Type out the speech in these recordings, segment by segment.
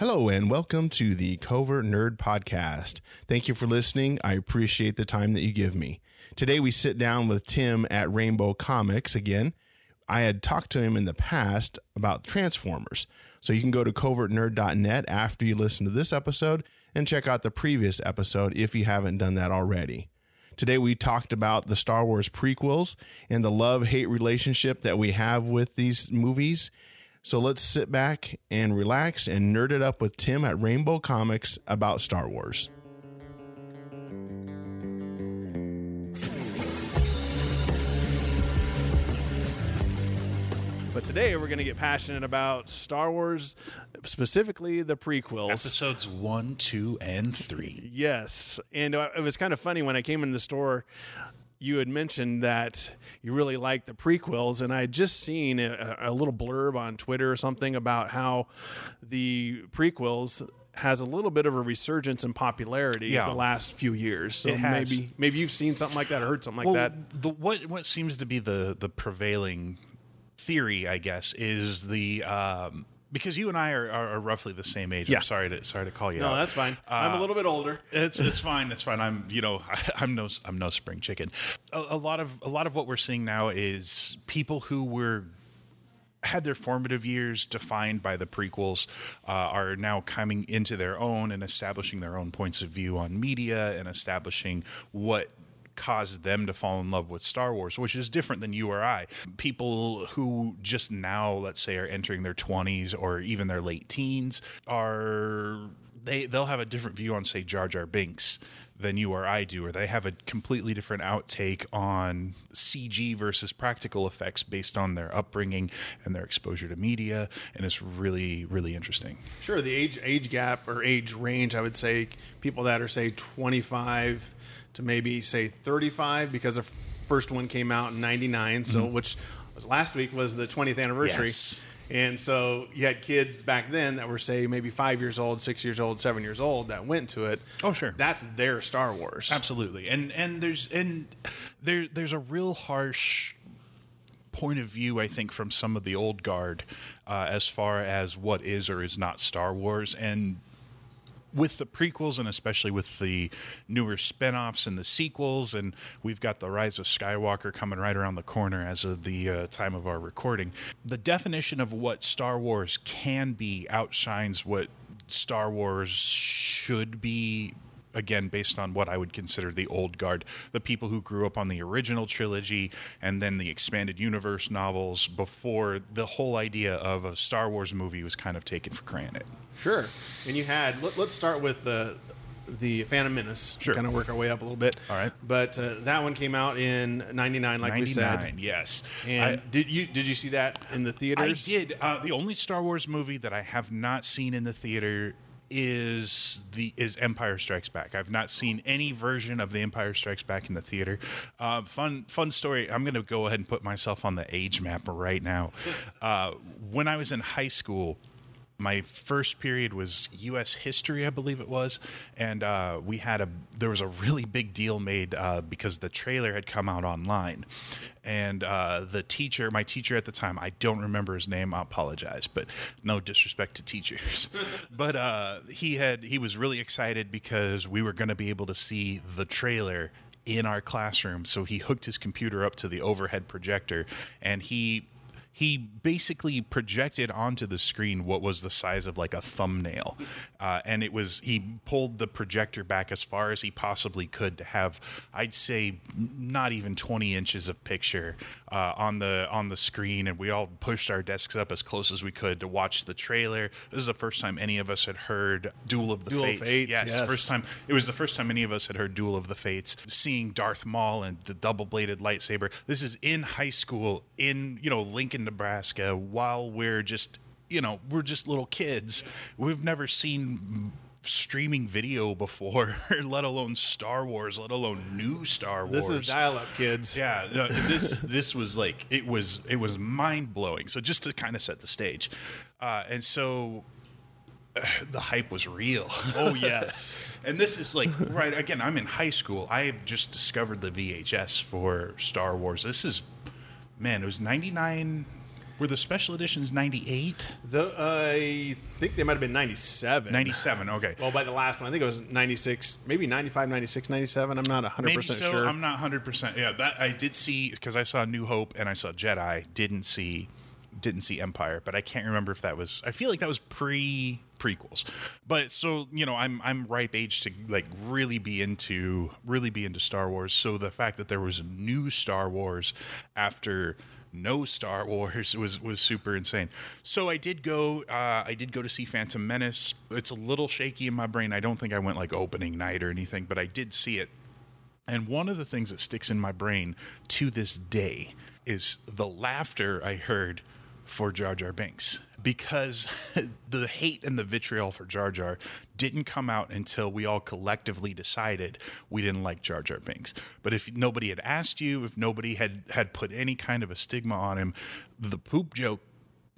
Hello and welcome to the Covert Nerd Podcast. Thank you for listening. I appreciate the time that you give me. Today we sit down with Tim at Rainbow Comics again. I had talked to him in the past about Transformers. So you can go to covertnerd.net after you listen to this episode and check out the previous episode if you haven't done that already. Today we talked about the Star Wars prequels and the love hate relationship that we have with these movies. So let's sit back and relax and nerd it up with Tim at Rainbow Comics about Star Wars. But today we're going to get passionate about Star Wars, specifically the prequels. Episodes one, two, and three. Yes. And uh, it was kind of funny when I came in the store, you had mentioned that you really liked the prequels, and I had just seen a, a little blurb on Twitter or something about how the prequels has a little bit of a resurgence in popularity Yeah. the last few years. So maybe maybe you've seen something like that or heard something like Well, that. the what what seems to be the the prevailing theory, I guess, is the um, because you and I are, are, are roughly the same age. Yeah. I'm sorry to sorry to call you. No, out. that's fine. I'm a little bit older. It's it's fine. It's fine. I'm you know I'm no I'm no spring chicken. A, a lot of a lot of what we're seeing now is people who were had their formative years defined by the prequels uh, are now coming into their own and establishing their own points of view on media and establishing what caused them to fall in love with Star Wars, which is different than you or I. People who just now, let's say, are entering their 20s or even their late teens are they they'll have a different view on say Jar Jar Binks than you or I do, or they have a completely different outtake on CG versus practical effects based on their upbringing and their exposure to media, and it's really, really interesting. Sure, the age age gap or age range, I would say people that are say 25 to maybe say 35 because the first one came out in 99, so which was last week was the 20th anniversary. Yes. And so you had kids back then that were say maybe 5 years old, 6 years old, 7 years old that went to it. Oh, sure. That's their Star Wars. Absolutely, and and there's and there there's a real harsh point of view, I think, from some of the old guard uh, as far as what is or is not Star Wars, and with the prequels and especially with the newer spin-offs and the sequels and we've got the rise of skywalker coming right around the corner as of the uh, time of our recording. The definition of what star wars can be outshines what star wars should be again based on what I would consider the old guard, the people who grew up on the original trilogy and then the expanded universe novels before the whole idea of a Star Wars movie was kind of taken for granted. Sure. And you had let, us start with the the Phantom Menace. Sure. Kind of work our way up a little bit. All right. But uh, that one came out in 99 like we said. 99, yes. And I- did you did you see that in the theaters? I did. Uh, the only Star Wars movie that I have not seen in the theater is the is Empire Strikes Back. I've not seen any version of the Empire Strikes Back in the theater. Uh, fun fun story. I'm going to go ahead and put myself on the age map right now. Uh, when I was in high school. My first period was U.S. history, I believe it was, and uh, we had a there was a really big deal made uh, because the trailer had come out online, and uh, the teacher, my teacher at the time, I don't remember his name. I apologize, but no disrespect to teachers, but uh, he had he was really excited because we were going to be able to see the trailer in our classroom. So he hooked his computer up to the overhead projector, and he he basically projected onto the screen what was the size of like a thumbnail. Uh, and it was he pulled the projector back as far as he possibly could to have i'd say not even 20 inches of picture uh, on the on the screen and we all pushed our desks up as close as we could to watch the trailer. This is the first time any of us had heard duel of the Duel of fates, Fates, yes, yes. first time it was the first time any of us had heard duel of the fates. Seeing darth maul and the double-bladed lightsaber this is in high school in you know lincoln nebraska while we're just you know we're just little kids. We've never seen streaming video before let alone star wars let alone new star wars This is dial up kids. yeah, no, this this was like it was it was mind blowing. So just to kind of set the stage, uh, and so uh, the hype was real. Oh yes. and this is like right again. I'm in high school. I just discovered the VHS for Star Wars. This is man, it was 99. Were the special editions 98? The I think they might have been 97. 97, okay. Well, by the last one, I think it was 96, maybe 95, 96, 97. I'm not 100% Maybe so. sure. I'm not 100%. Yeah, that I did see because I saw New Hope and I saw Jedi. Didn't see didn't see Empire, but I can't remember if that was I feel like that was pre prequels. But so, you know, I'm I'm ripe age to like really be into really be into Star Wars. So the fact that there was a new Star Wars after no Star Wars was was super insane. So I did go uh, I did go to see Phantom Menace. It's a little shaky in my brain. I don't think I went like opening night or anything, but I did see it. And one of the things that sticks in my brain to this day is the laughter I heard for Jar Jar Binks because the hate and the vitriol for Jar Jar didn't come out until we all collectively decided we didn't like Jar Jar Binks. But if nobody had asked you, if nobody had had put any kind of a stigma on him, the poop joke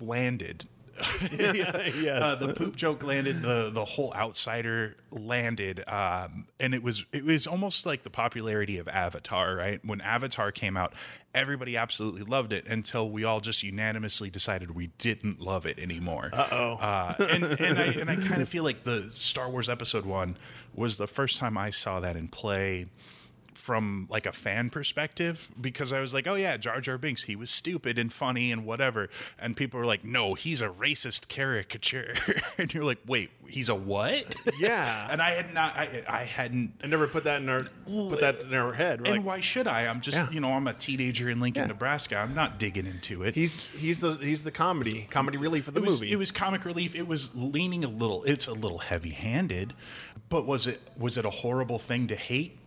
landed yes. uh, the poop joke landed. The the whole outsider landed, um, and it was it was almost like the popularity of Avatar. Right when Avatar came out, everybody absolutely loved it until we all just unanimously decided we didn't love it anymore. Uh-oh. Uh, and and I and I kind of feel like the Star Wars Episode One was the first time I saw that in play from like a fan perspective because I was like, oh yeah, Jar Jar Binks, he was stupid and funny and whatever, and people were like, no, he's a racist caricature, and you're like, wait, he's a what? Yeah. and I had not, I, I hadn't. I never put that in our put that in our head. We're And like, why should I? I'm just, Yeah. you know, I'm a teenager in Lincoln, Yeah. Nebraska. I'm not digging into it. he's he's the he's the comedy comedy relief of the it was, movie. It was comic relief. It was leaning a little. It's a little heavy-handed, but was it was it a horrible thing to hate?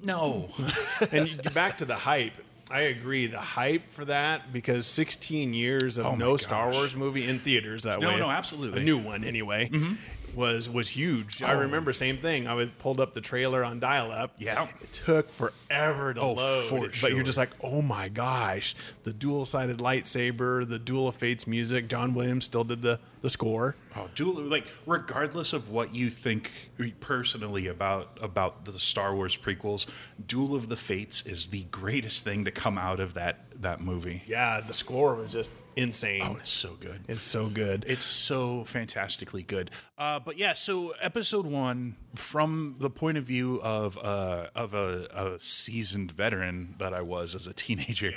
No. and you get back to the hype. I agree. The hype for that because 16 years of Oh no Star. Wars movie in theaters that No, way. no, absolutely. A new one anyway. Mm-hmm. Was was huge. I Oh. remember same thing. I would pulled up the trailer on dial up. Yeah. Oh. It took forever to Oh, load. for But you're just like, oh my gosh. The dual sided lightsaber, the Duel of Fates music. John Williams still did the, the score. Oh, Duel, like regardless of what you think personally about about the Star Wars prequels, Duel of the Fates is the greatest thing to come out of that that movie. Yeah, the score was just insane. Oh, it's so good. it's so good. It's so fantastically good. Uh, but yeah, so episode one, from the point of view of uh, of a, a seasoned veteran that I was as a teenager,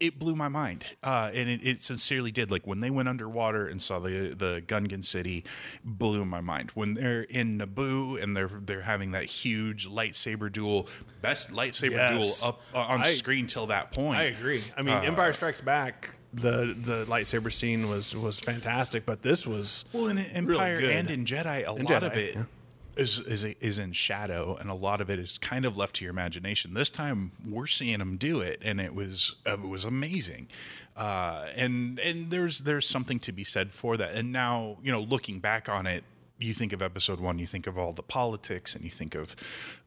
it blew my mind, uh, and it, it sincerely did. Like when they went underwater and saw the the Gungan city, blew my mind. When they're in Naboo and they're they're having that huge lightsaber duel, best lightsaber Yes. duel up uh, on I- screen till that point. I agree. I mean, Uh, Empire Strikes Back. The the lightsaber scene was was fantastic, but this was Well, in really Empire good. and in Jedi, a In lot Jedi, of it yeah. is is is in shadow, and a lot of it is kind of left to your imagination. This time, we're seeing them do it, and it was uh, it was amazing. Uh, and and there's there's something to be said for that. And now, you know, looking back on it, you think of episode one, you think of all the politics, and you think of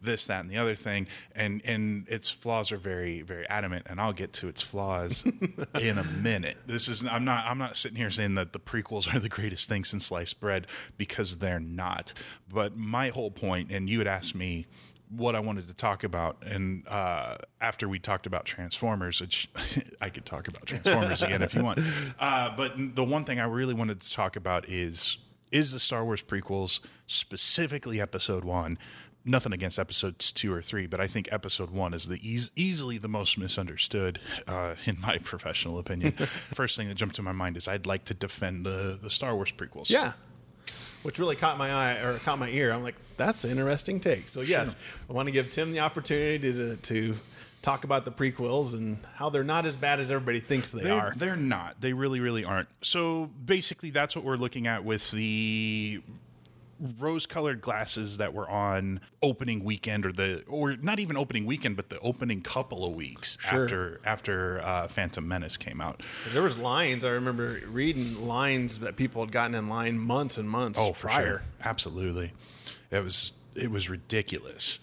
this, that, and the other thing, and and its flaws are very very adamant. And I'll get to its flaws in a minute. This is I'm not I'm not sitting here saying that the prequels are the greatest thing since sliced bread because they're not. But my whole point, and you had asked me what I wanted to talk about, and uh, after we talked about Transformers, which I could talk about Transformers again if you want, uh, but the one thing I really wanted to talk about is is the Star Wars prequels, specifically Episode One. Nothing against episodes two or three, but I think episode one is the eas- easily the most misunderstood, uh, in my professional opinion. First thing that jumped to my mind is I'd like to defend the the Star Wars prequels. yeah, which really caught my eye or caught my ear. I'm like, that's an interesting take. So yes, I want to give Tim the opportunity to to talk about the prequels and how they're not as bad as everybody thinks they They're, are. they're not. They really, really aren't. So basically, that's what we're looking at with the rose-colored glasses that were on opening weekend, or the, or not even opening weekend, but the opening couple of weeks Sure. after after uh, Phantom Menace came out. there was lines. I remember reading lines that people had gotten in line months and months Oh, for prior. sure, absolutely. It was it was ridiculous.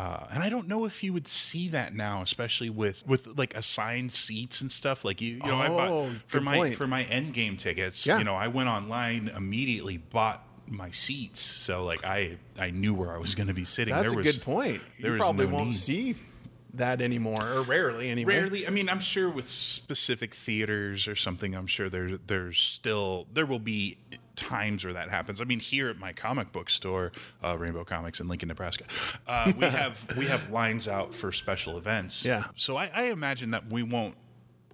Uh, and I don't know if you would see that now, especially with, with like assigned seats and stuff. Like you, you know, I Oh, bought for my point. for my end game tickets. Yeah. You know, I went online immediately, bought my seats, so like I I knew where I was going to be sitting. That's there a was, good point. there You probably no won't need. see that anymore, or rarely anymore. Rarely. I mean, I'm sure with specific theaters or something, I'm sure there there's still there will be times where that happens. I mean, here at my comic book store, uh, Rainbow Comics in Lincoln, Nebraska, uh, we have we have lines out for special events. Yeah. So I, I imagine that we won't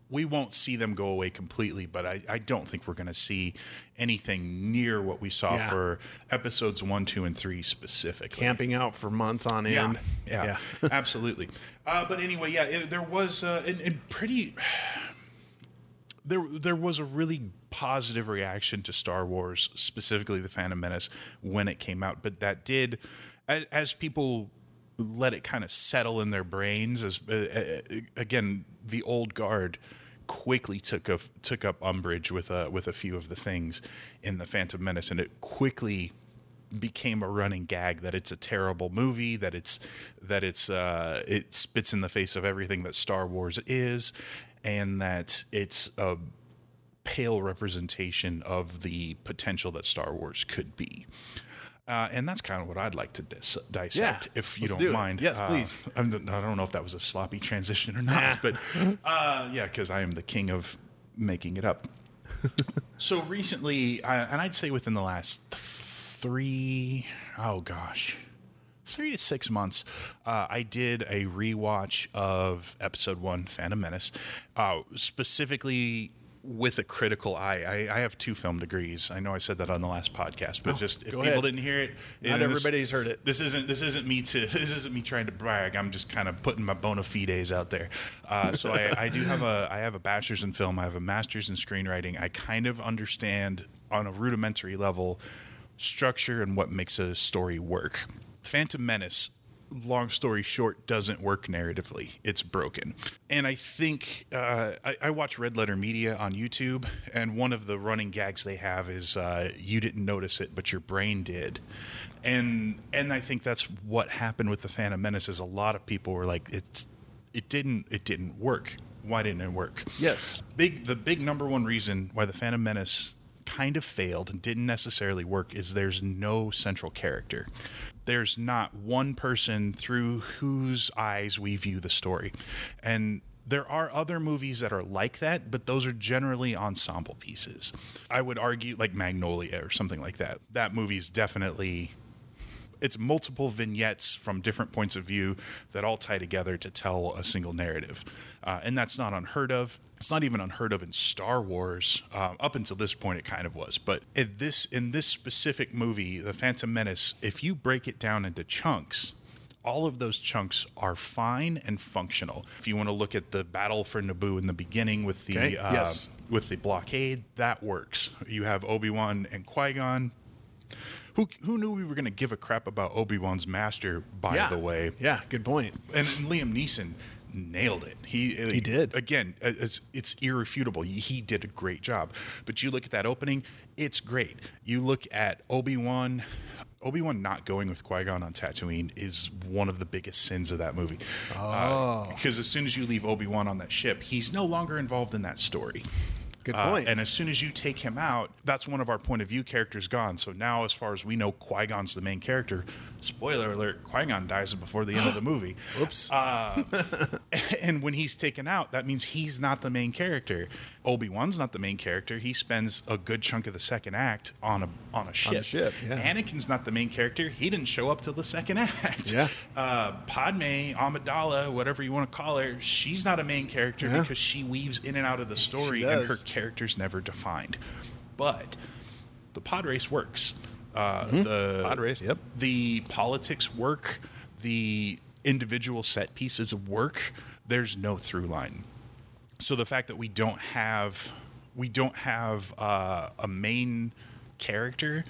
we won't see them go away completely, but I, I don't think we're going to see anything near what we saw Yeah. for episodes one, two, and three specifically. Camping out for months on Yeah, end. yeah, absolutely. Uh, but anyway, yeah, it, there was uh, and pretty. There, there was a really positive reaction to Star Wars, specifically the Phantom Menace, when it came out. But that did, as, as people let it kind of settle in their brains, as uh, again, the old guard quickly took a, took up umbrage with a with a few of the things in the Phantom Menace, and it quickly became a running gag that it's a terrible movie that it's that it's uh it spits in the face of everything that Star Wars is and that it's a pale representation of the potential that Star Wars could be. Uh, and that's kind of what I'd like to dis- dissect, Yeah, if you don't do it. mind. Yes, Uh, please. I'm, I don't know if that was a sloppy transition or not, but uh, yeah, because I am the king of making it up. so recently, I, and I'd say within the last three, oh gosh, three to six months, uh, I did a rewatch of episode one, Phantom Menace, uh, specifically with a critical eye. I, I have two film degrees. I know I said that on the last podcast, but just if people ahead. didn't hear it, Not this- everybody's heard it. This isn't this isn't me to this isn't me trying to brag. I'm just kind of putting my bona fides out there. Uh, so I, I do have a I have a bachelor's in film. I have a master's in screenwriting. I kind of understand on a rudimentary level structure and what makes a story work. Phantom Menace long story short doesn't work narratively. It's broken. And i think uh, I, I watch red letter media on youtube and one of the running gags they have is uh, you didn't notice it but your brain did. And and i think that's what happened with the phantom menace is a lot of people were like it's it didn't it didn't work. Why didn't it work? Yes. big the big number one reason why the Phantom Menace kind of failed and didn't necessarily work is there's no central character. There's not one person through whose eyes we view the story. And there are other movies that are like that, but those are generally ensemble pieces. I would argue like Magnolia or something like that. That movie is definitely it's multiple vignettes from different points of view that all tie together to tell a single narrative, uh, and that's not unheard of. It's not even unheard of in Star Wars. Um, up until this point, it kind of was, but in this in this specific movie, The Phantom Menace, if you break it down into chunks, all of those chunks are fine and functional. If you want to look at the battle for Naboo in the beginning with the Okay, uh, yes. with the blockade, that works. You have Obi Wan and Qui Gon. Who, who knew we were going to give a crap about Obi Wan's master? By yeah. the way, Yeah. Good point. and Liam Neeson nailed it. He uh, He did. again. Uh, it's it's irrefutable. He- did a great job. But you look at that opening, it's great. You look at Obi Wan. Obi Wan not going with Qui Gon on Tatooine is one of the biggest sins of that movie. Uh, oh. because as soon as you leave Obi Wan on that ship, he's no longer involved in that story. Good Uh, and as soon as you take him out, that's one of our point of view characters gone. So now, as far as we know, Qui Gon's the main character. Spoiler alert: Qui Gon dies before the end of the movie. Oops. and when he's taken out, that means he's not the main character. Obi Wan's not the main character. He spends a good chunk of the second act on a on a ship. On a ship, yeah. Anakin's not the main character. He didn't show up till the second act. Yeah. Uh, Padme Amidala, whatever you want to call her, she's not a main character Yeah. because she weaves in and out of the story, and her character's never defined. But the pod race works. Uh, The Mm-hmm. Pod race, yep. The politics work. The individual set pieces work. There's no through line. So the fact that we don't have we don't have uh, a main character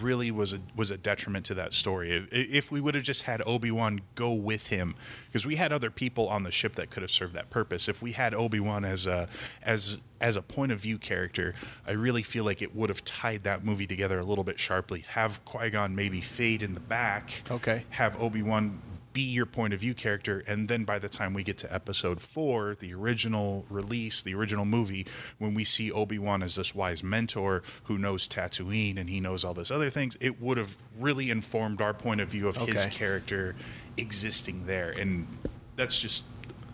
really was a was a detriment to that story. If, if we would have just had Obi Wan go with him, because we had other people on the ship that could have served that purpose. If we had Obi Wan as a as as a point of view character, I really feel like it would have tied that movie together a little bit sharply. Have Qui Gon maybe fade in the back. Okay. Have Obi Wan be your point of view character and then by the time we get to episode 4 the original release the original movie when we see Obi-Wan as this wise mentor who knows Tatooine and he knows all this other things it would have really informed our point of view of his character existing there and that's just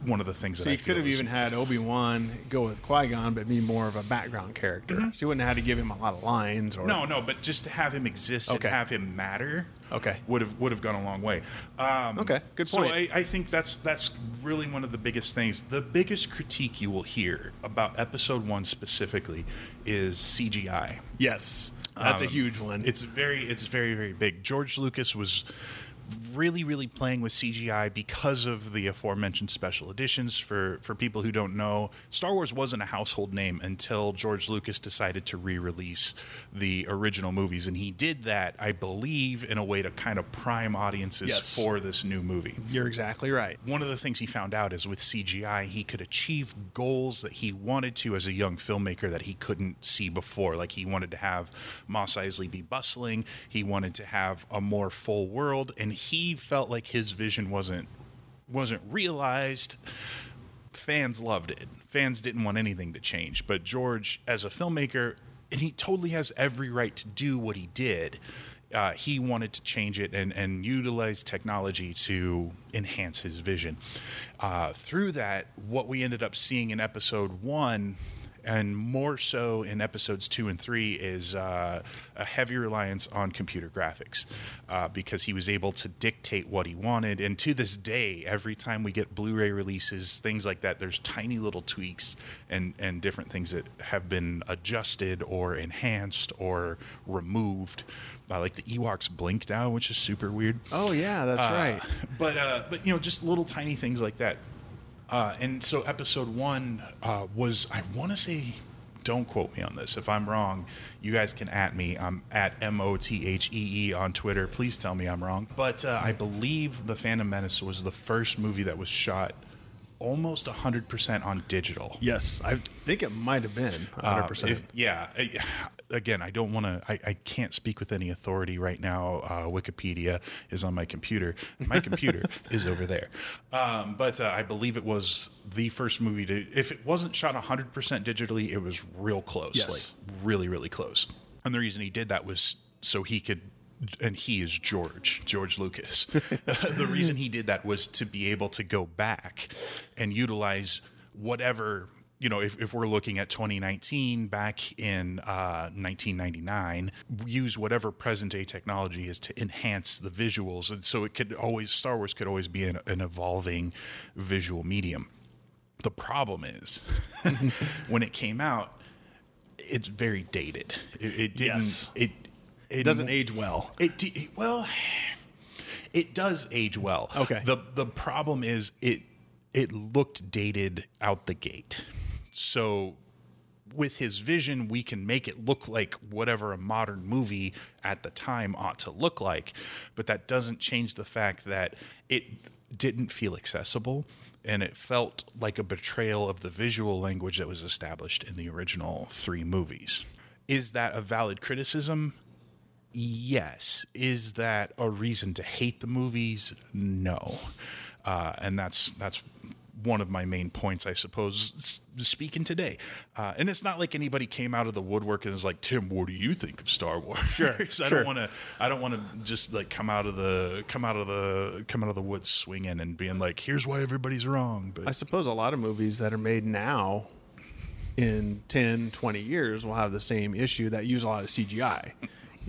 one of the things that So I you feel could have is- even had Obi Wan go with Qui Gon, but be more of a background character. Mm-hmm. So you wouldn't have had to give him a lot of lines. Or No, no, but just to have him exist Okay. and have him matter, Okay. would have would have gone a long way. Um, Okay, good So point. I, I think that's that's really one of the biggest things. The biggest critique you will hear about Episode One specifically is CGI. Yes, that's a Um, huge one. It's very, it's very, very big. George Lucas was really, really playing with CGI because of the aforementioned special editions. For for people who don't know, Star Wars wasn't a household name until George Lucas decided to re-release the original movies, and he did that, I believe, in a way to kind of prime audiences Yes. for this new movie You're exactly right. one of the things he found out is with CGI, he could achieve goals that he wanted to as a young filmmaker that he couldn't see before. Like he wanted to have Mos Eisley be bustling, he wanted to have a more full world, and he felt like his vision wasn't wasn't realized. Fans loved it. Fans didn't want anything to change, but George, as a filmmaker, and he totally has every right to do what he did. Uh, he wanted to change it and, and utilize technology to enhance his vision. Uh, through that, what we ended up seeing in episode one, and more so in episodes two and three, is uh, a heavy reliance on computer graphics uh, because he was able to dictate what he wanted. And to this day, every time we get Blu ray releases, things like that, there's tiny little tweaks and, and different things that have been adjusted or enhanced or removed. Uh, like the Ewoks blink now, which is super weird. Oh yeah, that's Uh, right. But uh, but you know, just little tiny things like that. Uh, and so episode one uh, was I want to say. Don't quote me on this. If I'm wrong, you guys can at me. I'm at M O T H E E on Twitter. Please tell me I'm wrong. But uh, I believe The Phantom Menace was the first movie that was shot almost 100% on digital. Yes, I think it might have been 100. Uh, percent if- yeah. Again, I don't want to. I, I can't speak with any authority right now. Uh, Wikipedia is on my computer. My computer is over there. Um, but uh, I believe it was the first movie to. If it wasn't shot 100% digitally, it was real close. Yes. Like really, really close. And the reason he did that was so he could. And he is George, George Lucas. the reason he did that was to be able to go back and utilize whatever you know, if, if we're looking at 2019 back in uh, 1999, use whatever present day technology is to enhance the visuals. And so it could always, Star Wars could always be an, an evolving visual medium. The problem is when it came out, it's very dated. It, it didn't, Yes. it, it doesn't age well. it well, it does age well. Okay. The the problem is it it looked dated out the gate. So with his vision, we can make it look like whatever a modern movie at the time ought to look like, but that doesn't change the fact that it didn't feel accessible and it felt like a betrayal of the visual language that was established in the original three movies. Is that a valid criticism? Yes. Is that a reason to hate the movies? No. Uh, and that's that's one of my main points, I suppose, speaking today. Uh, and it's not like anybody came out of the woodwork and was like, "Tim, what do you think of Star Wars?" Sure, I sure. don't want to. I don't want to just like come out of the come out of the come out of the woods swinging and being like, "Here's why everybody's wrong." But I suppose a lot of movies that are made now in 10, 20 years will have the same issue that use a lot of CGI.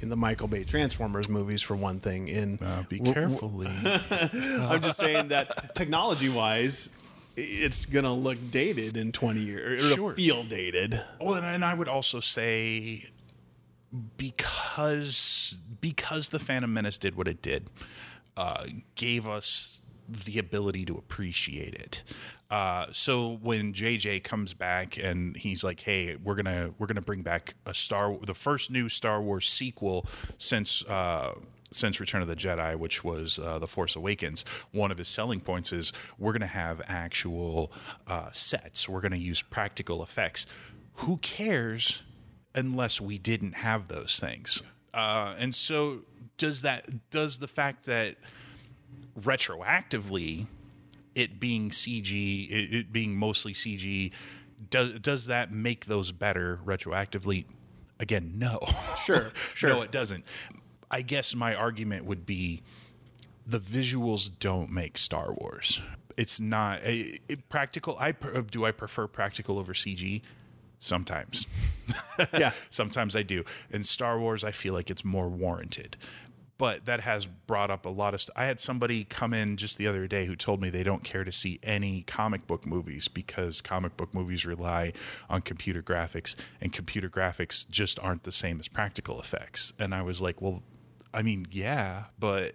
In the Michael Bay Transformers movies, for one thing, in uh, be w- careful. I'm just saying that technology wise, it's gonna look dated in 20 years. Or it'll Sure. feel dated. Well, and, and I would also say because because the Phantom Menace did what it did, uh, gave us the ability to appreciate it. Uh, so when JJ comes back and he's like, "Hey, we're gonna we're gonna bring back a Star the first new Star Wars sequel since." Uh, since Return of the Jedi, which was uh, The Force Awakens, one of his selling points is we're going to have actual uh, sets. We're going to use practical effects. Who cares unless we didn't have those things? Uh, and so, does that does the fact that retroactively it being CG, it, it being mostly CG, does does that make those better retroactively? Again, no. Sure, sure. no, it doesn't. I guess my argument would be the visuals don't make Star Wars. It's not a, it, practical. I do I prefer practical over CG. Sometimes, Yeah. sometimes I do. In Star Wars, I feel like it's more warranted. But that has brought up a lot of. St- I had somebody come in just the other day who told me they don't care to see any comic book movies because comic book movies rely on computer graphics, and computer graphics just aren't the same as practical effects. And I was like, well, I mean, yeah, but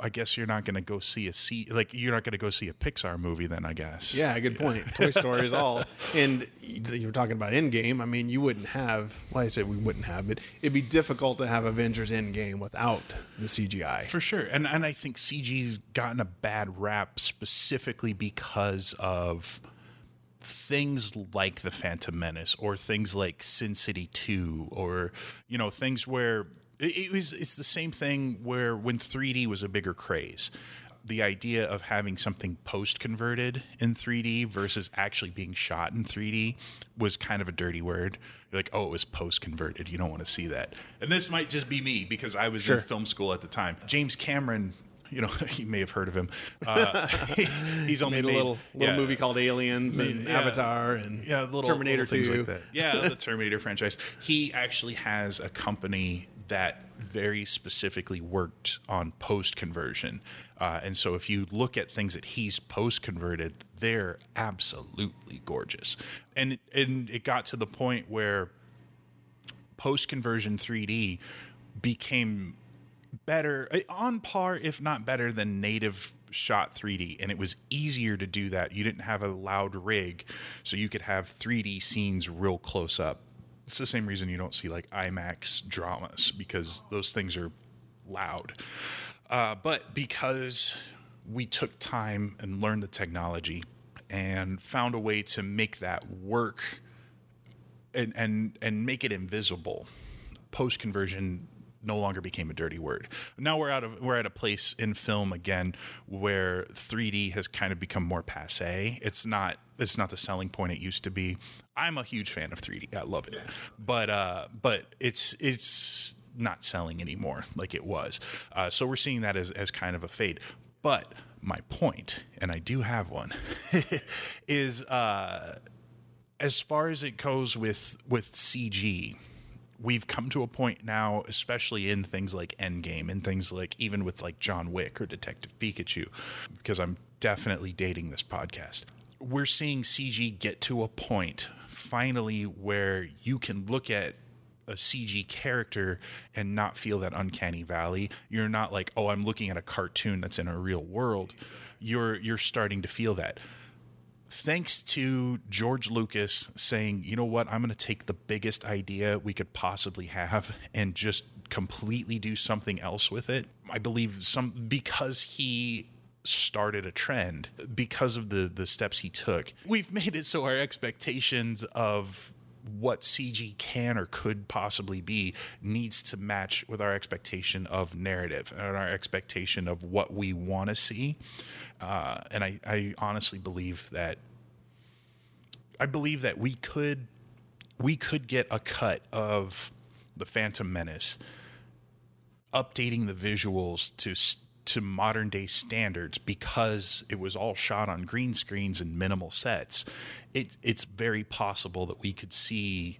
I guess you're not going to go see a see like you're not going to go see a Pixar movie then. I guess. Yeah, good point. Toy Story is all, and you were talking about Endgame. I mean, you wouldn't have. Well, I said we wouldn't have, but it'd be difficult to have Avengers Endgame without the CGI. For sure. And and I think CG's gotten a bad rap specifically because of things like the Phantom Menace or things like Sin City 2 or you know things where it, it was it's the same thing where when 3D was a bigger craze the idea of having something post converted in 3D versus actually being shot in 3D was kind of a dirty word. You're like, oh, it was post converted. You don't want to see that. And this might just be me because I was Sure. in film school at the time. James Cameron, you know, you may have heard of him. Uh, he's only Made a made little little yeah. movie called Aliens and yeah. Avatar and Yeah, little Terminator little things 2. like that. Yeah, the Terminator franchise. He actually has a company that very specifically worked on post conversion, uh, and so if you look at things that he's post converted, they're absolutely gorgeous. And and it got to the point where post conversion 3D became better on par if not better than native shot 3D and it was easier to do that. You didn't have a loud rig so you could have 3D scenes real close up it's the same reason you don't see like IMAX dramas because those things are loud. Uh, but because we took time and learned the technology and found a way to make that work and and and make it invisible post conversion no longer became a dirty word. Now we're out of we're at a place in film again where 3d has kind of become more passe. It's not it's not the selling point it used to be. I'm a huge fan of 3d i love it. But uh but it's it's not selling anymore like it was. Uh, so we're seeing that as as kind of a fade. But my point and i do have one is uh as far as it goes with with CG, we've come to a point now, especially in things like Endgame and things like even with like John Wick or Detective Pikachu, because I'm definitely dating this podcast. We're seeing CG get to a point finally where you can look at a CG character and not feel that uncanny valley. You're not like, oh, I'm looking at a cartoon that's in a real world. You're you're starting to feel that thanks to George Lucas saying, you know what, I'm going to take the biggest idea we could possibly have and just completely do something else with it. I believe some because he started a trend because of the the steps he took. We've made it so our expectations of what CG can or could possibly be needs to match with our expectation of narrative and our expectation of what we want to see. Uh, and I, I honestly believe that I believe that we could we could get a cut of the Phantom Menace, updating the visuals to to modern day standards because it was all shot on green screens and minimal sets. It, it's very possible that we could see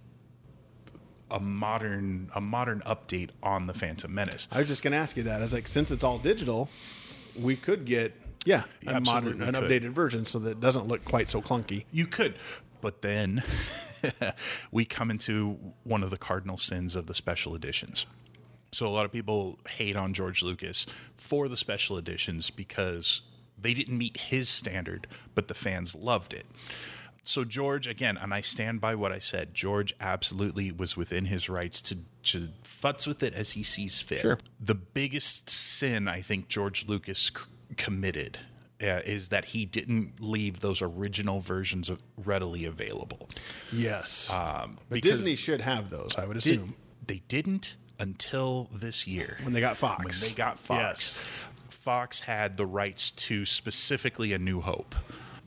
a modern a modern update on the Phantom Menace. I was just going to ask you that. I was like, since it's all digital, we could get yeah a modern, an could. updated version so that it doesn't look quite so clunky. You could, but then we come into one of the cardinal sins of the special editions. So a lot of people hate on George Lucas for the special editions because they didn't meet his standard, but the fans loved it. So George, again, and I stand by what I said. George absolutely was within his rights to to futz with it as he sees fit. Sure. The biggest sin I think George Lucas c- committed uh, is that he didn't leave those original versions of readily available. Yes, Um, but Disney should have those. I would did- assume they didn't until this year when they got Fox. when they got Fox. Yes. Fox had the rights to specifically A New Hope.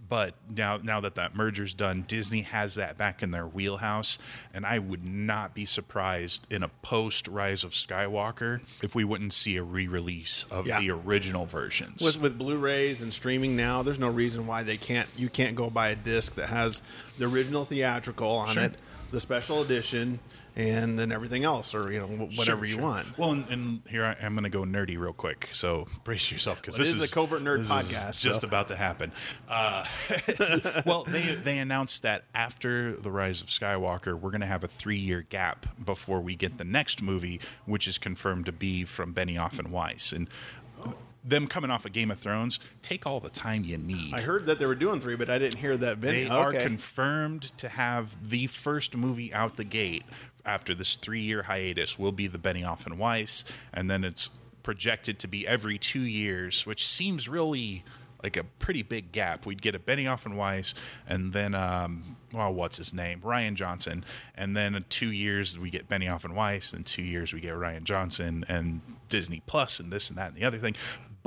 but now now that that merger's done, Disney has that back in their wheelhouse, and I would not be surprised in a post Rise of Skywalker if we wouldn't see a re-release of Yeah. the original versions. with with Blu-rays and streaming now, there's no reason why they can't. You can't go buy a disc that has the original theatrical on Sure. it, the special edition, and then everything else, or you know whatever Sure, you sure. want. Well, and, and here I, I'm going to go nerdy real quick. So brace yourself because Well, this is a covert nerd podcast, Is just about to happen. Uh, well, they they announced that after the Rise of Skywalker, we're going to have a three year gap before we get the next movie, which is confirmed to be from Benioff and Weiss, and. Them coming off of Game of Thrones, take all the time you need. I heard that they were doing three, but I didn't hear that. They Vin- are confirmed to have the first movie out the gate after this three year hiatus will be the Benioff and Weiss, and then it's projected to be every two years, which seems really like a pretty big gap. We'd get a Benioff and Weiss, and then um, well, what's his name, Rian Johnson, and then two years we get Benioff and Weiss, and two years we get Rian Johnson and Disney Plus, and this and that and the other thing.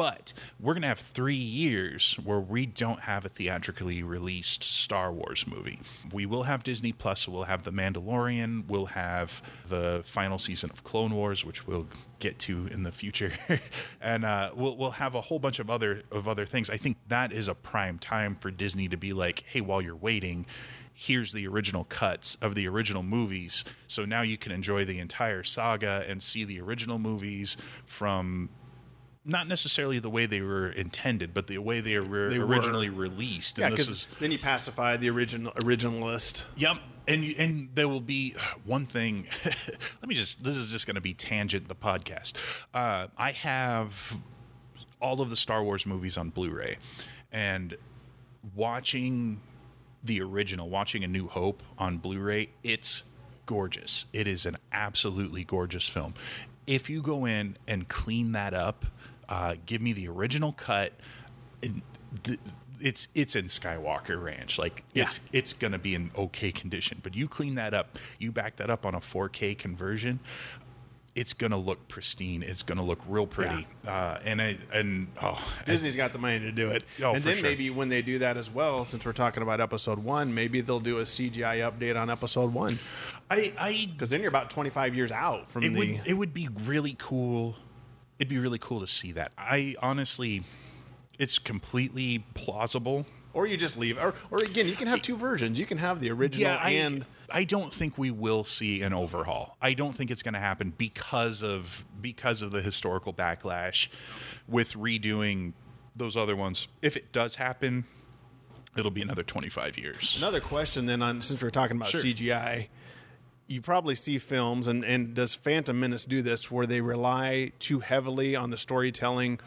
But we're going to have three years where we don't have a theatrically released Star Wars movie. We will have Disney Plus, we'll have The Mandalorian, we'll have the final season of Clone Wars, which we'll get to in the future, and uh, we'll we'll have a whole bunch of other of other things. I think that is a prime time for Disney to be like, hey, while you're waiting. Here's the original cuts of the original movies. So now you can enjoy the entire saga and see the original movies from not necessarily the way they were intended, but the way they were They were. originally released. Yeah, And this because is then you pacify the original originalist. yep. And you, and there will be one thing. let me just. This is just going to be tangent the podcast. Uh, I have all of the Star Wars movies on Blu-ray, and watching the original, watching A New Hope on Blu-ray, it's gorgeous. It is an absolutely gorgeous film. If you go in and clean that up, uh, give me the original cut. it's it's in Skywalker Ranch. Like it's it's gonna be in okay condition. But you clean that up, you back that up on a 4K conversion, it's gonna look pristine. It's gonna look real pretty. Uh, and I and oh, Disney's got the money to do it. Oh, and then sure. maybe when they do that as well, since we're talking about episode one, maybe they'll do a CGI update on episode one. I I Because then you're about 25 years out from it the. would it would be really cool. It'd be really cool to see that. I honestly, it's completely plausible. or you just leave. Or, or again, you can have two versions. You can have the original I, and. I don't think we will see an overhaul. I don't think it's going to happen because of because of the historical backlash with redoing those other ones. If it does happen, it'll be another 25 years. Another question then, on since we're talking about Sure. CGI, you probably see films, and, and does Phantom Menace do this where they rely too heavily on the storytelling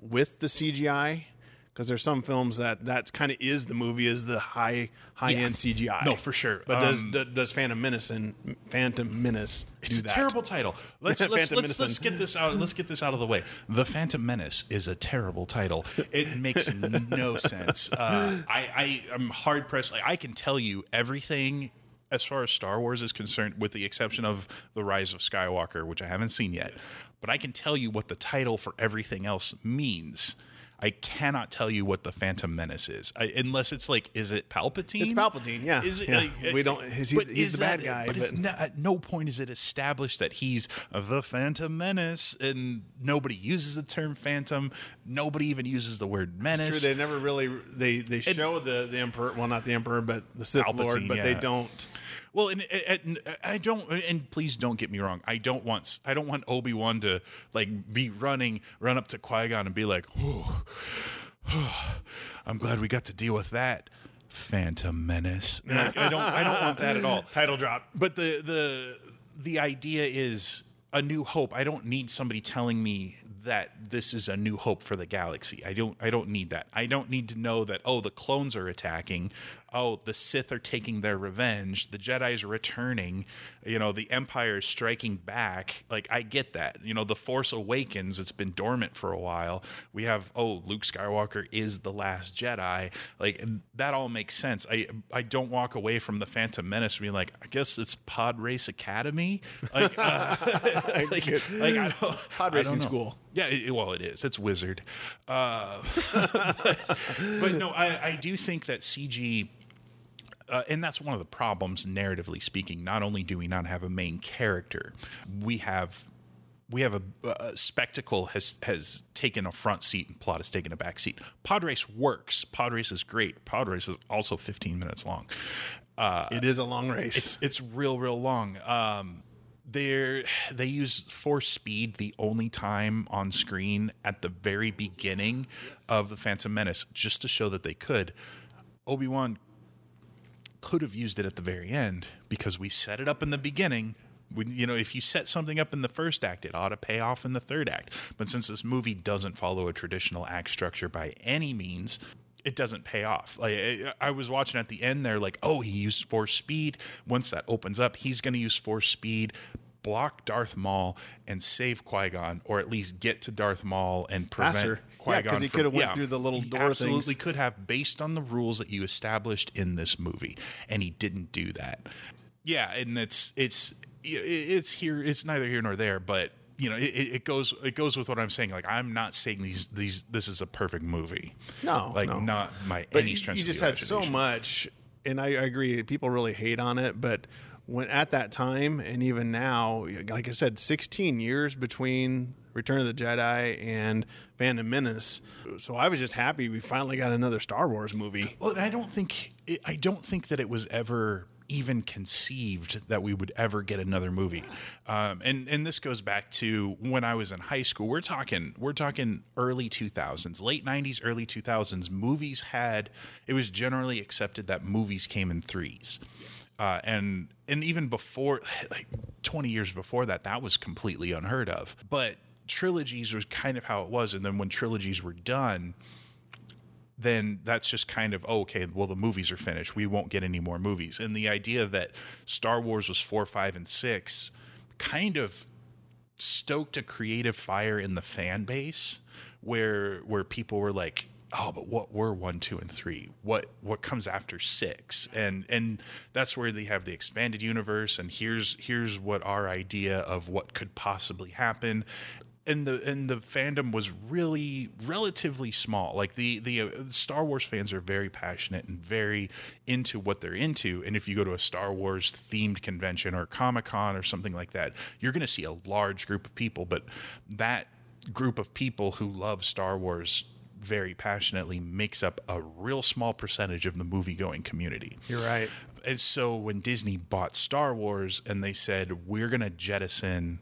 with the CGI? Because there's some films that that kind of is the movie is the high high end CGI. No, for sure. But does Um, do- does Phantom Menace and Phantom Menace It's a that? terrible title. Let's let's, let's, let's get this out. Let's get this out of the way. The Phantom Menace is a terrible title. It makes no sense. Uh, I I am hard pressed. Like, I can tell you everything as far as Star Wars is concerned, with the exception of the Rise of Skywalker, which I haven't seen yet. But I can tell you what the title for everything else means. I cannot tell you what the Phantom Menace is, I, unless it's like, is it Palpatine? It's Palpatine, yeah. Is it? Yeah. like, We don't- is he- he's is the bad that- guy, But, it's but- no, at no point is it established that he's the Phantom Menace, and nobody uses the term Phantom. Nobody even uses the word menace. True, they never really they they show the the emperor. Well, not the emperor, but the Sith Lord. Palpatine, But they don't. Well, and, and, and I don't, and please don't get me wrong. I don't want, I don't want Obi Wan to like be running, run up to Qui Gon and be like, "Oh, I'm glad we got to deal with that." Phantom Menace. Like, I don't. I don't want that at all. Title drop. But the the the idea is a new hope. I don't need somebody telling me that this is a new hope for the galaxy. I don't I don't need that. I don't need to know that oh the clones are attacking. Oh, the Sith are taking their revenge, the Jedi's returning, you know, the Empire is striking back. Like I get that. You know, the Force Awakens, it's been dormant for a while. We have oh, Luke Skywalker is the last Jedi. Like that all makes sense. I I don't walk away from the Phantom Menace being like, I guess it's Pod Race Academy. Like, uh, like, like I don't, Pod racing don't school. Yeah, it, well, it is. It's Wizard. Uh, but, but no, I, I do think that CG. Uh, and that's one of the problems, narratively speaking. Not only do we not have a main character, we have we have a, a spectacle has has taken a front seat and plot has taken a back seat. Race works. Pod race is great. Pod race is also 15 minutes long. it is a long race. It's it's real real long. Um, they they use force speed the only time on screen at the very beginning of the Phantom Menace just to show that they could. Obi Wan could have used it at the very end because we set it up in the beginning. We, you know, if you set something up in the first act, it ought to pay off in the third act. But since this movie doesn't follow a traditional act structure by any means, it doesn't pay off. Like I, I was watching at the end there, like, oh, he used force speed. Once that opens up, he's going to use force speed, block Darth Maul, and save Qui Gon, or at least get to Darth Maul and prevent Faster. Qui Yeah, Gon. 'cause he could have went through the little he door Absolutely things. could have, based on the rules that you established in this movie, and he didn't do that. Yeah, and it's it's it's here. It's neither here nor there, but you know, it, it goes it goes with what I'm saying. Like I'm not saying these these this is a perfect movie. No, like no. not my But any stretch. you just had so much, and I, I agree. People really hate on it, but when at that time and even now, like I said, 16 years between Return of the Jedi and Phantom Menace. So I was just happy we finally got another Star Wars movie. Well, I don't think I don't think that it was ever even conceived that we would ever get another movie. Um, and and this goes back to when I was in high school. We're talking we're talking early 2000s, late 90s, early 2000s. Movies had it was generally accepted that movies came in threes. Uh, and and even before like 20 years before that that was completely unheard of but trilogies was kind of how it was and then when trilogies were done then that's just kind of oh, okay. Well, the movies are finished. We won't get any more movies. And the idea that Star Wars was four, five, and six kind of stoked a creative fire in the fan base, where where people were like, oh, but what were one, two, and three? What what comes after six? And and that's where they have the expanded universe. And here's here's what our idea of what could possibly happen and the and the fandom was really relatively small. Like the the uh, Star Wars fans are very passionate and very into what they're into. And if you go to a Star Wars themed convention or Comic Con or something like that, you're going to see a large group of people. But that group of people who love Star Wars very passionately makes up a real small percentage of the movie going community. You're right. And so when Disney bought Star Wars and they said, we're going to jettison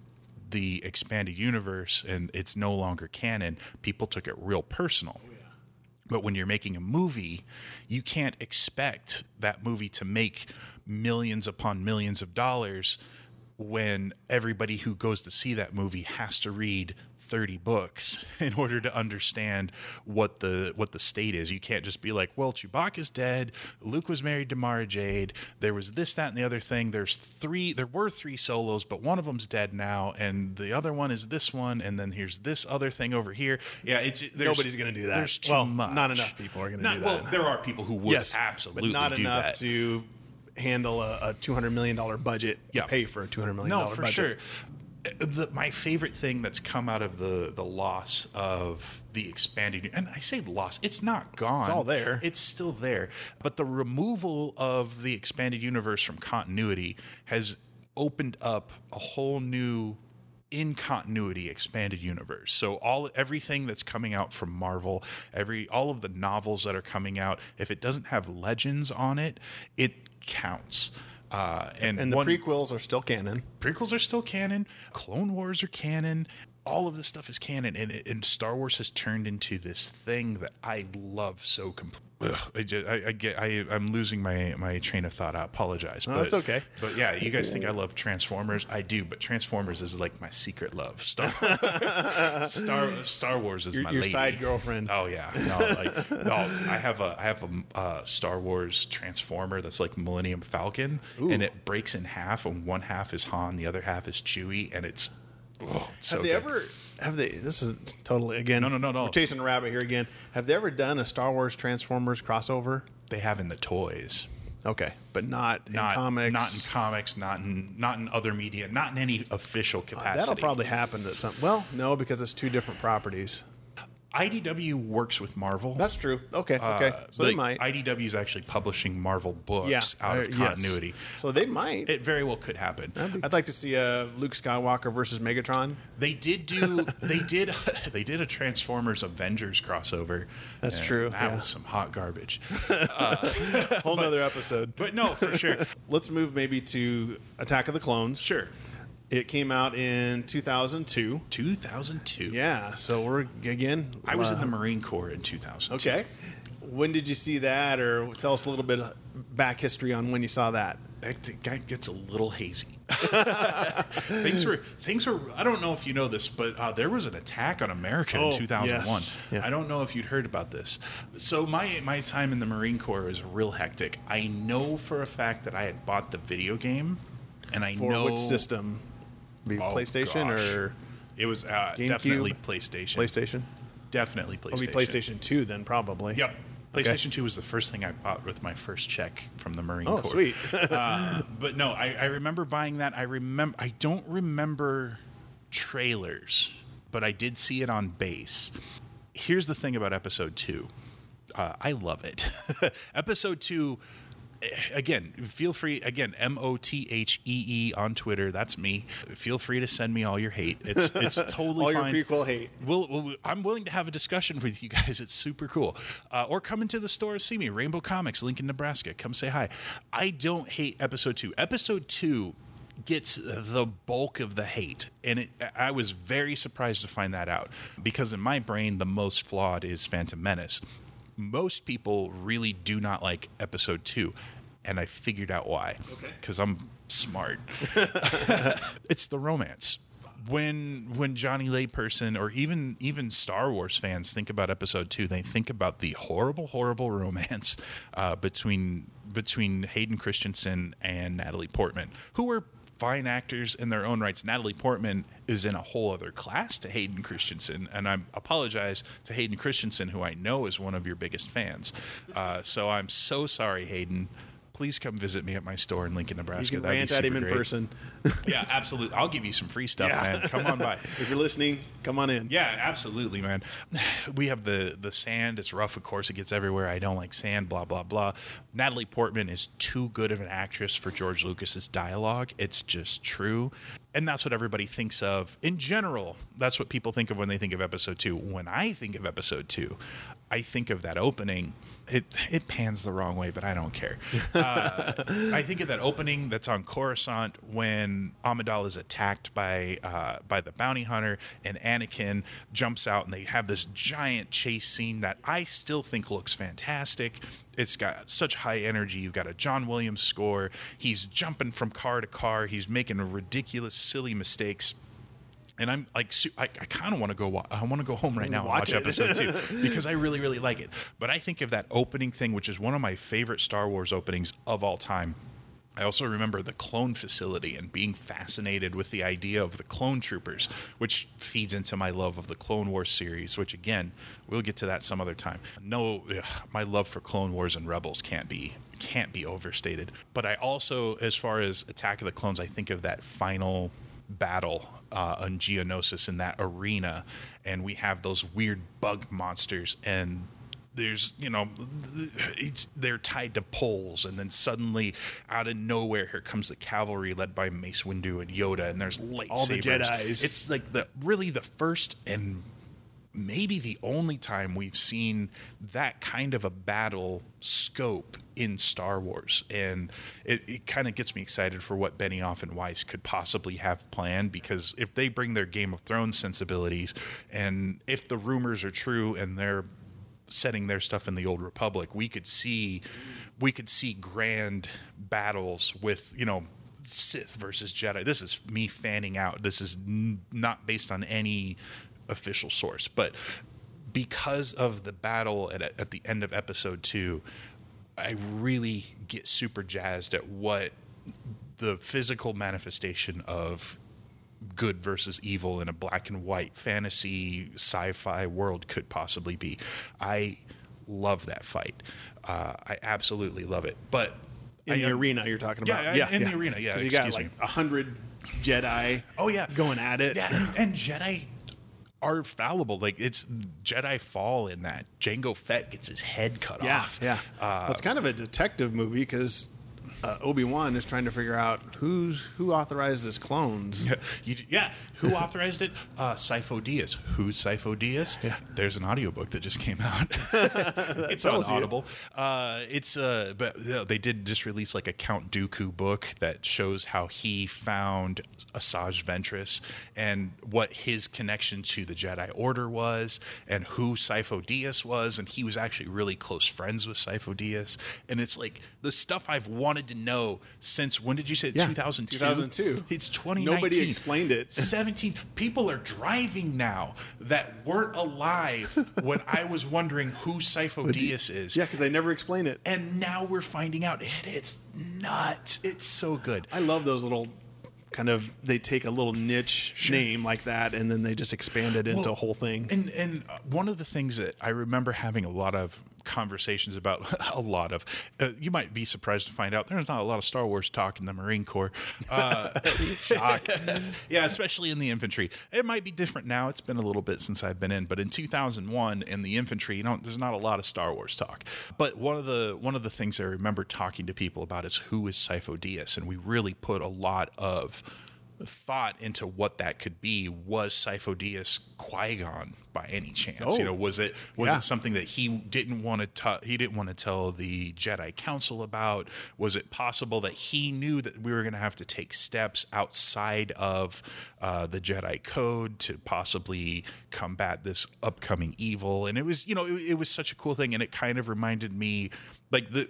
the expanded universe and it's no longer canon, people took it real personal. Oh, but when you're making a movie, you can't expect that movie to make millions upon millions of dollars when everybody who goes to see that movie has to read 30 books in order to understand what the what the state is. You can't just be like, well, Chewbacca's dead, Luke was married to Mara Jade, there was this, that, and the other thing. There's three there were three solos, but one of them's dead now, and the other one is this one, and then here's this other thing over here. Yeah, it's there's, Nobody's gonna do that. There's too Well, much. not enough people are gonna Not- do that. Well, there are people who would yes, absolutely but not enough that. to handle a, a $200 million budget Yeah. to pay for a $200 million no, for budget. sure. The, my favorite thing that's come out of the the loss of the expanded and I say loss, it's not gone. It's all there. It's still there. But the removal of the expanded universe from continuity has opened up a whole new in continuity expanded universe. So all everything that's coming out from Marvel, every all of the novels that are coming out, if it doesn't have legends on it, it counts. Uh, and And the one, prequels are still canon. prequels are still canon. Clone Wars are canon. All of this stuff is canon, and, and Star Wars has turned into this thing that I love so completely. I, just, I, I get I I'm losing my my train of thought. I apologize. No, but, that's okay. But yeah, you guys think I love Transformers? I do, but Transformers is like my secret love. Star Star Star Wars is Your- my your lady. side girlfriend. Oh yeah, no, like no. I have a I have a uh, Star Wars Transformer that's like Millennium Falcon, and it breaks in half, and one half is Han, the other half is Chewie, and it's. Oh, so have they good. ever? Have they? This is totally again. No, no, no, no. We're chasing a rabbit here again. Have they ever done a Star Wars Transformers crossover? They have in the toys. Okay, but not, Not in comics. not in comics, not in not in other media, not in any official uh, capacity. That'll probably happen at some. Well, no, because it's two different properties. IDW works with Marvel. That's true. Okay, okay. Uh, So they might. IDW is actually publishing Marvel books yeah, out uh, of yes. continuity. So they might. It very well could happen. I'd like to see uh, Luke Skywalker versus Megatron. They did do. they did. They did a Transformers Avengers crossover. That's true, That yeah. was some hot garbage. Whole nother episode. But no, for sure. Let's move maybe to Attack of the Clones. Sure. It came out in 2002. 2002. Yeah, so we're again. I was in uh, the Marine Corps in 2002. Okay. When did you see that, or tell us a little bit of back history on when you saw that? That guy gets a little hazy. things were things were. I don't know if you know this, but uh, there was an attack on America Oh, in 2001. yes. Yeah. I don't know if you'd heard about this. So my my time in the Marine Corps was real hectic. I know for a fact that I had bought the video game, and I For know which system? Be Oh, PlayStation gosh. or It was uh, definitely PlayStation. PlayStation? Definitely PlayStation. It'll be PlayStation 2 then, probably. Yep. Okay. PlayStation 2 was the first thing I bought with my first check from the Marine Corps. Oh, Corps. sweet. uh, but no, I, I remember buying that. I remember. I don't remember trailers, but I did see it on base. Here's the thing about Episode Two. Uh, I love it. episode Two. Again, feel free. Again, M O T H E E on Twitter. That's me. Feel free to send me all your hate. It's it's totally All your fine. prequel hate. We'll, we'll- I'm willing to have a discussion with you guys. It's super cool. Uh, or come into the store see me. Rainbow Comics, Lincoln, Nebraska. Come say hi. I don't hate episode two. Episode two gets the bulk of the hate. And it, I was very surprised to find that out because in my brain, the most flawed is Phantom Menace. Most people really do not like episode two. And I figured out why. Okay. Because I'm smart it's the romance. When when Johnny Layperson or even even Star Wars fans think about Episode Two, they think about the horrible, horrible romance uh, between between Hayden Christensen and Natalie Portman, who were fine actors in their own rights. Natalie Portman is in a whole other class to Hayden Christensen, and I apologize to Hayden Christensen, who I know is one of your biggest fans. Uh, so I'm so sorry, Hayden. Please come visit me at my store in Lincoln, Nebraska. You can That'd be rant at him in great. person. Yeah, absolutely. I'll give you some free stuff, Yeah. man. Come on by. if you're listening, come on in. Yeah, absolutely, man. We have the the sand. It's rough, of course. It gets everywhere. I don't like sand. Blah blah blah. Natalie Portman is too good of an actress for George Lucas's dialogue. It's just true, and that's what everybody thinks of in general. That's what people think of when they think of Episode Two. When I think of Episode Two, I think of that opening. It it pans the wrong way, but I don't care. Uh, I think of that opening that's on Coruscant when Amidala is attacked by uh, by the bounty hunter, and Anakin jumps out, and they have this giant chase scene that I still think looks fantastic. It's got such high energy. You've got a John Williams score. He's jumping from car to car. He's making ridiculous, silly mistakes. And I'm like, I, I kind of want to go. Wa- I want to go home right now and Watch watch it. episode two because I really, really like it. But I think of that opening thing, which is one of my favorite Star Wars openings of all time. I also remember the clone facility and being fascinated with the idea of the clone troopers, which feeds into my love of the Clone Wars series, which again, we'll get to that some other time. No, ugh, my love for Clone Wars and Rebels can't be can't be overstated. But I also, as far as Attack of the Clones, I think of that final battle uh, on Geonosis in that arena, and we have those weird bug monsters and there's you know it's they're tied to poles and then suddenly out of nowhere here comes the cavalry led by Mace Windu and Yoda and there's lightsabers All the Jedis. it's like the really the first and maybe the only time we've seen that kind of a battle scope in Star Wars. And it, it kind of gets me excited for what Benioff and Weiss could possibly have planned because if they bring their Game of Thrones sensibilities and if the rumors are true and they're setting their stuff in the old republic we could see we could see grand battles with you know sith versus jedi this is me fanning out this is n- not based on any official source but because of the battle at, at the end of episode two i really get super jazzed at what the physical manifestation of good versus evil in a black and white fantasy sci-fi world could possibly be. I love that fight. Uh, I absolutely love it. But in I, the arena you're talking about. yeah, in the arena, yeah, you got like a hundred Jedi. Oh yeah, going at it. Yeah, and, and Jedi are fallible. Like it's Jedi fall in that. Jango Fett gets his head cut Yeah, off. yeah. Uh, well, it's kind of a detective movie because uh, Obi Wan is trying to figure out who's who authorized his clones. Yeah, you, yeah. Who authorized it? Uh, Sifo Dyas. Who's Sifo Dyas? Yeah. There's an audiobook that just came out. it's on. Audible. Uh, it's uh, but you know, they did just release like a Count Dooku book that shows how he found Asajj Ventress and what his connection to the Jedi Order was, and who Sifo Dyas was, and he was actually really close friends with Sifo Dyas. And it's like the stuff I've wanted to know since when did you say Yeah, 2002? 2002. It's 2019. Nobody explained it. 17 people are driving now that weren't alive when I was wondering who Sifo Dyas is. Yeah, because they never explain it. And now we're finding out, and it's nuts. It's so good. I love those little kind of they take a little niche name like that and then they just expand it into Well, a whole thing. And and uh, one of the things that I remember having a lot of conversations about, a lot of, uh, you might be surprised to find out there's not a lot of Star Wars talk in the Marine Corps. Uh, shock. yeah, especially in the infantry. It might be different now. It's been a little bit since I've been in, but in 2001 in the infantry, you know, there's not a lot of Star Wars talk. But one of the one of the things I remember talking to people about is who is Sifo Dyas, and we really put a lot of thought into what that could be was Sifo Dyas Qui-Gon by any chance Oh. you know was it was Yeah. it something that he didn't want to t- he didn't want to tell the Jedi Council about was it possible that he knew that we were going to have to take steps outside of uh, the Jedi code to possibly combat this upcoming evil and it was you know it, it was such a cool thing and it kind of reminded me like the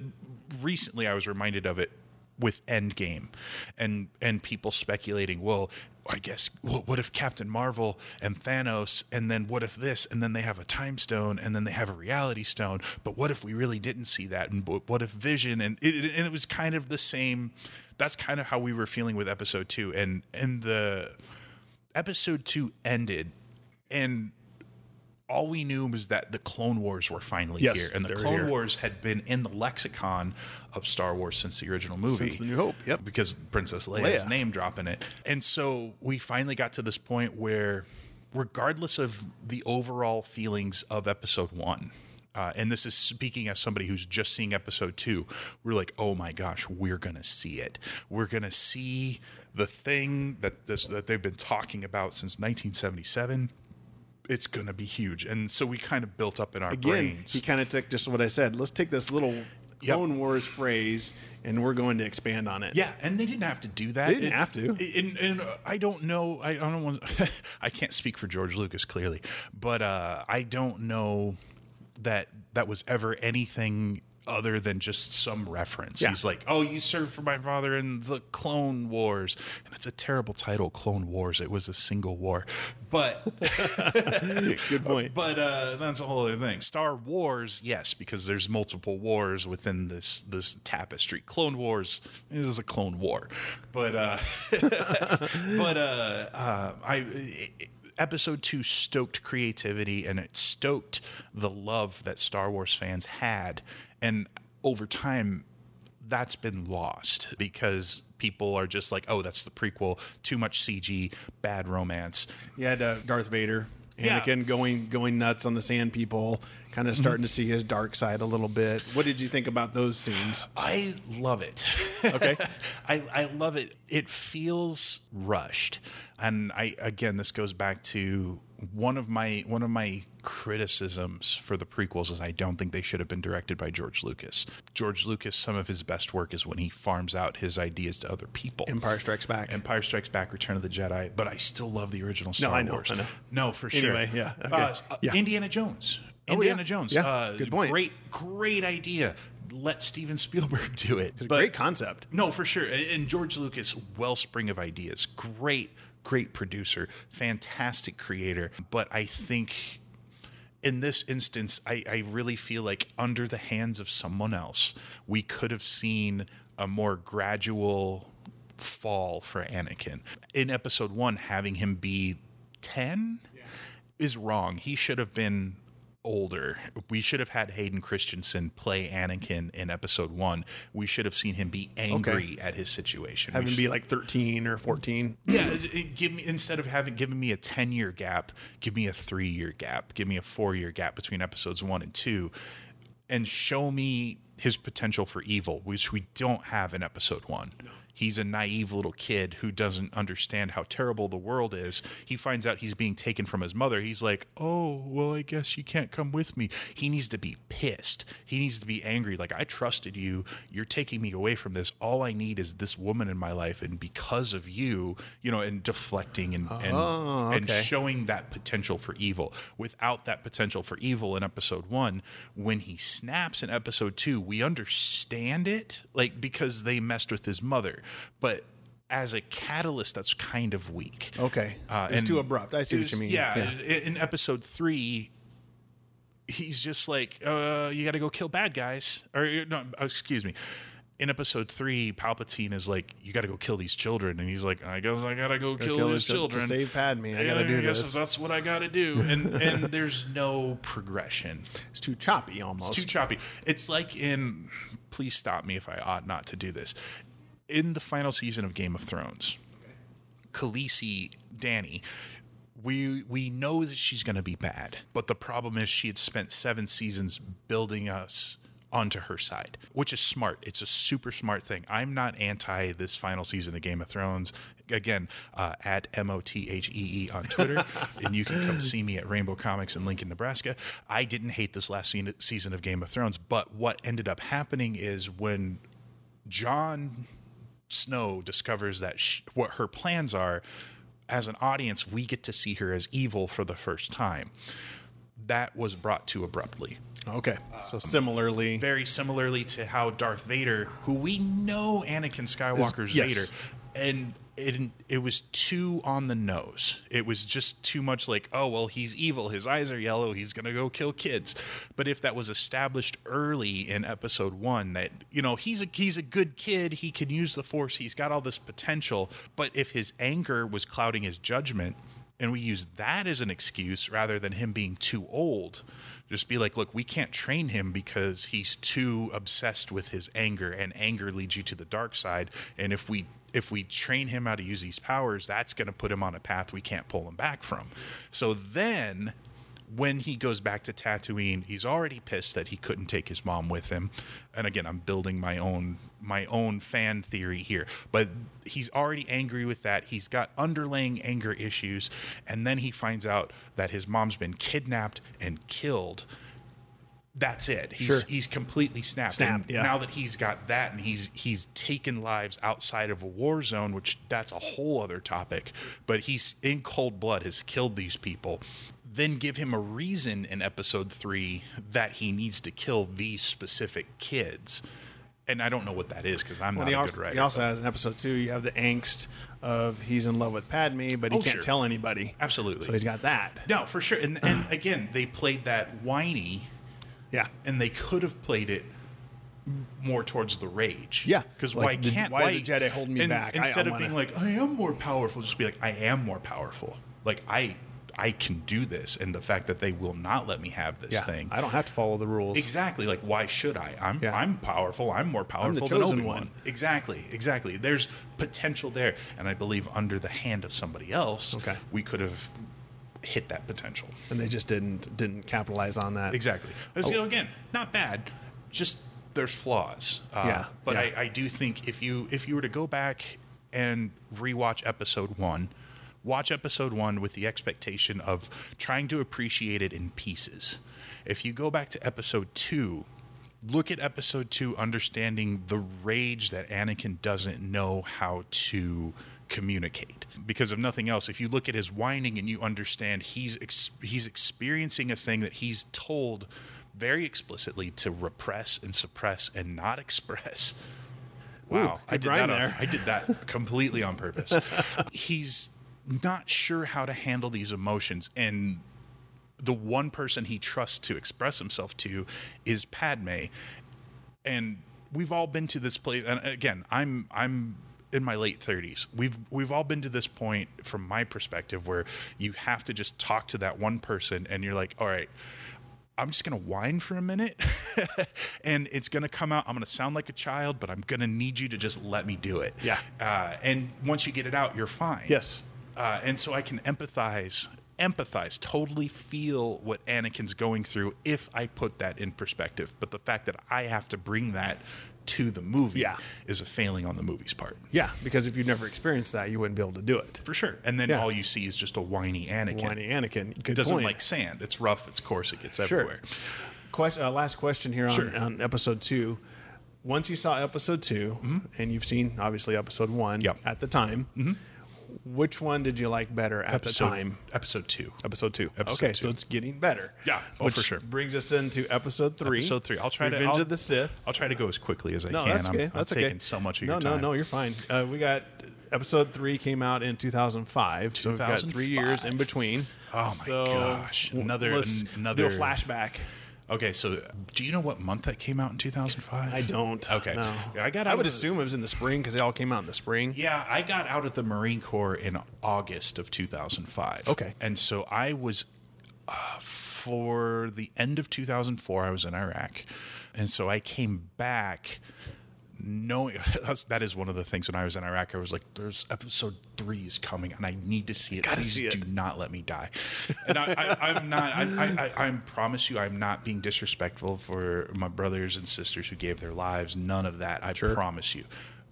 recently I was reminded of it with Endgame, and and people speculating, well, I guess, what if Captain Marvel and Thanos, and then what if this, and then they have a time stone, and then they have a reality stone, but what if we really didn't see that, and what if Vision, and it, and it was kind of the same. That's kind of how we were feeling with Episode Two, and and the Episode Two ended, and all we knew was that the Clone Wars were finally Yes, here, and the Clone here. Wars had been in the lexicon of Star Wars since the original movie, Since The New Hope, yep. because Princess Leia's Leia. name dropping it, and so we finally got to this point where, regardless of the overall feelings of Episode One. Uh, and this is speaking as somebody who's just seeing episode two. We're like, oh my gosh, we're gonna see it. We're gonna see the thing that this that they've been talking about since 1977 it's going to be huge. And so we kind of built up in our Again, brains. he kind of took just what I said. Let's take this little Yep. Clone Wars phrase and we're going to expand on it. yeah, and they didn't have to do that. They didn't have to. And, and I don't know. I, I don't want. I can't speak for George Lucas clearly, but uh, I don't know that that was ever anything other than just some reference. Yeah. He's like, "Oh, you served for my father in the Clone Wars," and it's a terrible title, Clone Wars. It was a single war, but Good point. But uh, that's a whole other thing. Star Wars, yes, because there's multiple wars within this this tapestry. Clone Wars is a clone war, but uh, but uh, uh, I. Episode two stoked creativity and it stoked the love that Star Wars fans had. And over time, that's been lost because people are just like, oh, that's the prequel, too much CG, bad romance. You had uh, Darth Vader, Yeah. Anakin going going nuts on the Sand People, kind of starting to see his dark side a little bit. What did you think about those scenes? I love it. Okay. I, I love it. It feels rushed. And I again this goes back to one of my one of my criticisms for the prequels is I don't think they should have been directed by George Lucas. George Lucas, some of his best work is when he farms out his ideas to other people. Empire Strikes Back. Empire Strikes Back, Return of the Jedi, but I still love the original Star I know, Wars. I know. No, for sure. Anyway, yeah, okay. Uh, Yeah. Indiana Jones. Oh, Indiana yeah. Jones. Yeah, Uh, good point. Great, great idea. Let Steven Spielberg do it. It's a But- great concept. no, for sure. And George Lucas, wellspring of ideas. Great, great producer, fantastic creator. But I think in this instance, I, I really feel like under the hands of someone else, we could have seen a more gradual fall for Anakin. In episode one, having him be 10 is wrong. He should have been older. We should have had Hayden Christensen play Anakin in episode one. We should have seen him be angry at his situation. Have We him should- be like 13 or 14. yeah, it- it- give me instead of having given me a ten year gap, give me a three year gap, give me a four year gap between episodes one and two, and show me his potential for evil, which we don't have in episode one. He's a naive little kid who doesn't understand how terrible the world is. He finds out he's being taken from his mother. He's like, "Oh, well, I guess you can't come with me." He needs to be pissed. He needs to be angry. Like, I trusted you. You're taking me away from this. All I need is this woman in my life, and because of you, you know, and deflecting and and, Oh, and okay. showing that potential for evil. Without that potential for evil in episode one, when he snaps in episode two, we understand it, like because they messed with his mother. But as a catalyst, that's kind of weak. Okay. Uh, it's too abrupt. I see what you mean. Yeah, i- In episode three, he's just like, uh, you got to go kill bad guys. Or, uh, no, uh, excuse me. In episode three, Palpatine is like, you got to go kill these children. And he's like, I guess I got to go kill, kill these his chil- to children. save Padme. I gotta do guess this. That's what I got to do. And, and there's no progression. It's too choppy almost. It's too choppy. It's like in, please stop me if I ought not to do this. In the final season of Game of Thrones, Khaleesi, Dany, we we know that she's going to be bad, but the problem is she had spent seven seasons building us onto her side, which is smart. It's a super smart thing. I'm not anti this final season of Game of Thrones. Again, uh, at M O T H E E on Twitter, and you can come see me at Rainbow Comics in Lincoln, Nebraska. I didn't hate this last season of Game of Thrones, but what ended up happening is when Jon Snow discovers that sh what her plans are, as an audience, we get to see her as evil for the first time. That was brought to abruptly. Okay. Uh, so similarly, Very similarly to how Darth Vader, who we know Anakin Skywalker's yes. Vader, and it, it was too on the nose. It was just too much like, oh, well, he's evil. His eyes are yellow. He's to go kill kids. But if that was established early in episode one, that, you know, he's a, he's a good kid. He can use the force. He's got all this potential. But if his anger was clouding his judgment, and we use that as an excuse rather than him being too old, just be like, look, we can't train him because he's too obsessed with his anger, and anger leads you to the dark side. And if we if we train him how to use these powers, that's going to put him on a path we can't pull him back from. So then when he goes back to Tatooine, he's already pissed that he couldn't take his mom with him. And again, I'm building my own my own fan theory here, but he's already angry with that. He's got underlying anger issues, and then he finds out that his mom's been kidnapped and killed. That's it. He's Sure. he's completely snapped. Snapped, yeah. Now that he's got that, and he's he's taken lives outside of a war zone, which that's a whole other topic. But he's in cold blood has killed these people. Then give him a reason in episode three that he needs to kill these specific kids. And I don't know what that is because I'm Well, not a also, good writer. he also has an episode two. You have the angst of he's in love with Padme, but he Oh, can't sure. tell anybody. Absolutely. So he's got that. no, for sure. And and again, they played that whiny Yeah. and they could have played it more towards the rage. Yeah. because Like, why the- can't why are the Jedi holding me and back? Instead I of wanna- being like, I am more powerful, just be like, I am more powerful. Like I, I can do this, and the fact that they will not let me have this Yeah. thing. I don't have to follow the rules. Exactly. Like, why should I? I'm Yeah. I'm powerful. I'm more powerful than chosen Obi Wan. one. Exactly. Exactly. There's potential there, and I believe under the hand of somebody else, Okay. we could have hit that potential. And they just didn't didn't capitalize on that. Exactly. Oh. Again, not bad. Just there's flaws. Uh, Yeah, But yeah. I, I do think if you if you were to go back and rewatch episode one, watch episode one with the expectation of trying to appreciate it in pieces. If you go back to episode two, look at episode two, understanding the rage that Anakin doesn't know how to communicate. Because of nothing else, if you look at his whining and you understand he's ex- he's experiencing a thing that he's told very explicitly to repress and suppress and not express. Wow, I did that. on- I did that completely on purpose. he's not sure how to handle these emotions and the one person he trusts to express himself to is Padme. And we've all been to this place and again, I'm I'm in my late 30s. We've we've all been to this point from my perspective where you have to just talk to that one person and you're like, "All right, I'm just going to whine for a minute and it's going to come out. I'm going to sound like a child, but I'm going to need you to just let me do it. Yeah. Uh, and once you get it out, you're fine. Yes. Uh, and so I can empathize, empathize, totally feel what Anakin's going through if I put that in perspective. But the fact that I have to bring that to the movie Yeah. is a failing on the movie's part. Yeah, because if you've never experienced that, you wouldn't be able to do it. For sure. And then Yeah. all you see is just a whiny Anakin. Whiny Anakin. It doesn't point. like sand. It's rough, it's coarse, it gets Sure. everywhere. Question, uh, last question here on, Sure. on episode two. Once you saw episode 2 and you've seen obviously episode one Mm-hmm. Yep. at the time, which one did you like better at Episode, the time? Episode two. Episode two. Episode okay, two. so it's getting better. Yeah, oh, which for sure. Brings us into episode three. Episode three. I'll try to. Revenge of the Sith. I'll try to go as quickly as I No, can. that's I'm, okay. I'm That's taking okay. so much of no, your time. No, no, you're fine. Uh, we got episode three came out in 2005, so we've got three years in between. Oh my So, gosh. Another- another- flashback. Okay, so do you know what month that came out in 2005? I don't. Okay. no. I got. I would the- assume it was in the spring because they all came out in the spring. Yeah, I got out of the Marine Corps in August of 2005. Okay. And so I was, uh, for the end of 2004, I was in Iraq. And so I came back knowing that's, that is one of the things when I was in Iraq, I was like, there's episode three is coming and I need to see it. Please see it. do not let me die. And I, I'm not, I, I, I, I promise you, I'm not being disrespectful for my brothers and sisters who gave their lives. None of that. I promise you.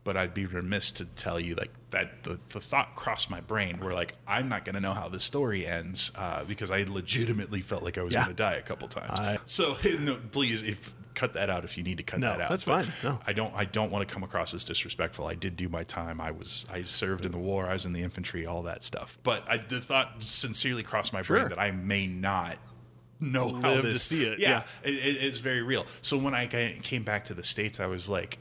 But I'd be remiss to tell you like that the, the thought crossed my brain where like I'm not going to know how this story ends uh, because I legitimately felt like I was Yeah. going to die a couple times. I- so no, please, if cut that out if you need to cut No, that out. that's But fine. No. I don't I don't want to come across as disrespectful. I did do my time. I was I served in the war. I was in the infantry. All that stuff. But I the thought sincerely crossed my Sure. brain that I may not know how Live to see it, Yeah, yeah. It, it- it's very real. So when I came back to the states, I was like.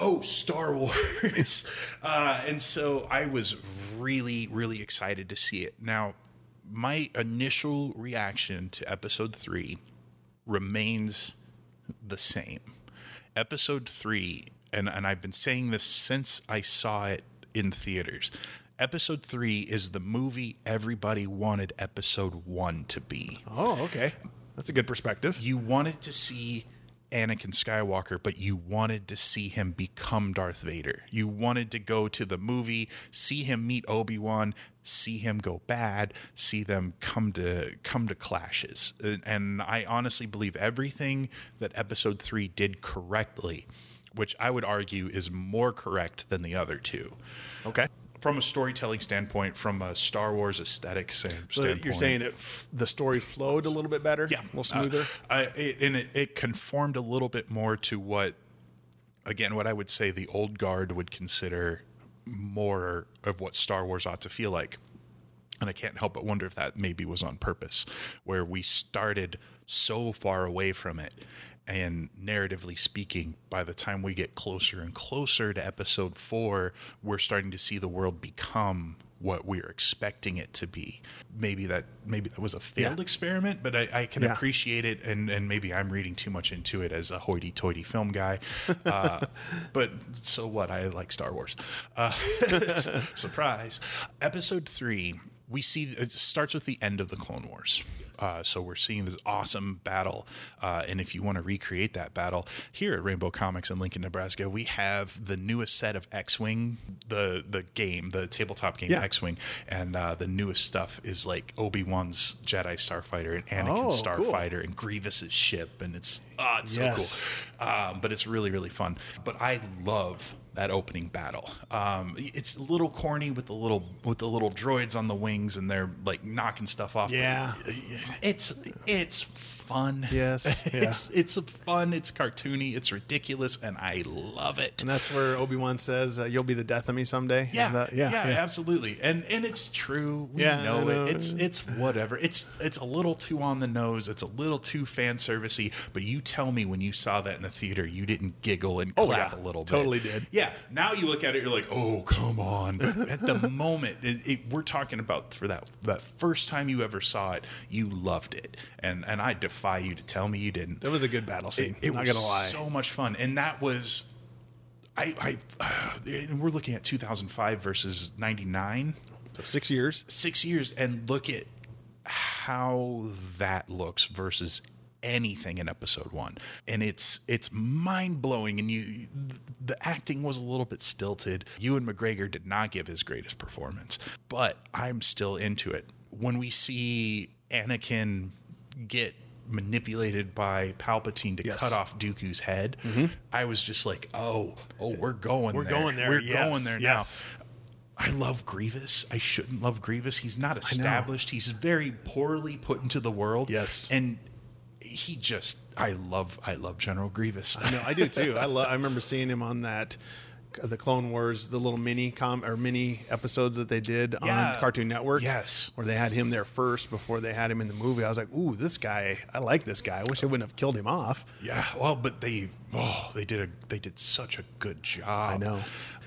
Oh, Star Wars. Uh, and so I was really, really excited to see it. Now, my initial reaction to episode three remains the same. Episode three, and, and I've been saying this since I saw it in theaters. Episode three is the movie everybody wanted episode one to be. Oh, okay. That's a good perspective. You wanted to see Anakin Skywalker, but you wanted to see him become Darth Vader. You wanted to go to the movie, see him meet Obi Wan, see him go bad, see them come to come to clashes. And- I honestly believe everything that Episode Three did correctly, which I would argue is more correct than the other two. Okay. From a storytelling standpoint, from a Star Wars aesthetic sta- So standpoint, you're saying it f- the story flowed a little bit better? yeah, A little smoother? Uh, I, it, and it, it conformed a little bit more to what, again, what I would say the old guard would consider more of what Star Wars ought to feel like. And I can't help but wonder if that maybe was on purpose, where we started so far away from it. And narratively speaking, by the time we get closer and closer to episode four, we're starting to see the world become what we're expecting it to be. Maybe that maybe that was a failed Yeah. experiment, but I, I can Yeah. appreciate it, and and maybe I'm reading too much into it as a hoity-toity film guy. Uh, but so what? I like Star Wars. Uh, surprise. Episode three, we see it starts with the end of the Clone Wars. Uh, so we're seeing this awesome battle, uh, and if you want to recreate that battle here at Rainbow Comics in Lincoln, Nebraska, we have the newest set of X-wing, the the game, the tabletop game Yeah. X-wing, and uh, the newest stuff is like Obi Wan's Jedi Starfighter and Anakin's Oh, cool. Starfighter and Grievous's ship, and it's oh, it's Yes. so cool. um, but it's really really fun. But I love that opening battle. Um, it's a little corny with the little with the little droids on the wings and they're like knocking stuff off. Yeah. it's it's fun. Yes, yeah. it's it's fun. It's cartoony. It's ridiculous, and I love it. And that's where Obi Wan says, uh, "You'll be the death of me someday." Yeah, that- yeah, absolutely, and and it's true. We Yeah, know, know. it. It's it's whatever. It's it's a little too on the nose. It's a little too fan servicey. But you tell me when you saw that in the theater, you didn't giggle and Oh, clap yeah. a little bit. Totally did. Yeah. Now you look at it, you're like, oh come on. At the moment, it, it, we're talking about for that that first time you ever saw it, you loved it, and and I defy you to tell me you didn't. That was a good battle scene. It, it not was gonna lie. so much fun, and that was, I, I, and we're looking at 2005 versus 99, So six years. six years, and look at how that looks versus anything in episode one and it's it's mind-blowing and you the acting was a little bit stilted ewan mcgregor did not give his greatest performance but i'm still into it when we see anakin get manipulated by palpatine to Yes. cut off dooku's head mm-hmm. i was just like oh oh we're going We're there. going there, we're yes, going there yes. now I love Grievous. I shouldn't love Grievous. He's not established. He's very poorly put into the world. Yes. And he just I love I love General Grievous. I know, I do too. I love. I remember seeing him on that, the Clone Wars, the little mini com or mini episodes that they did Yeah. on Cartoon Network. Yes. where they had him there first before they had him in the movie. I was like, ooh, this guy. I like this guy. I wish they wouldn't have killed him off. yeah. Well, but they oh, they did a they did such a good job. I know.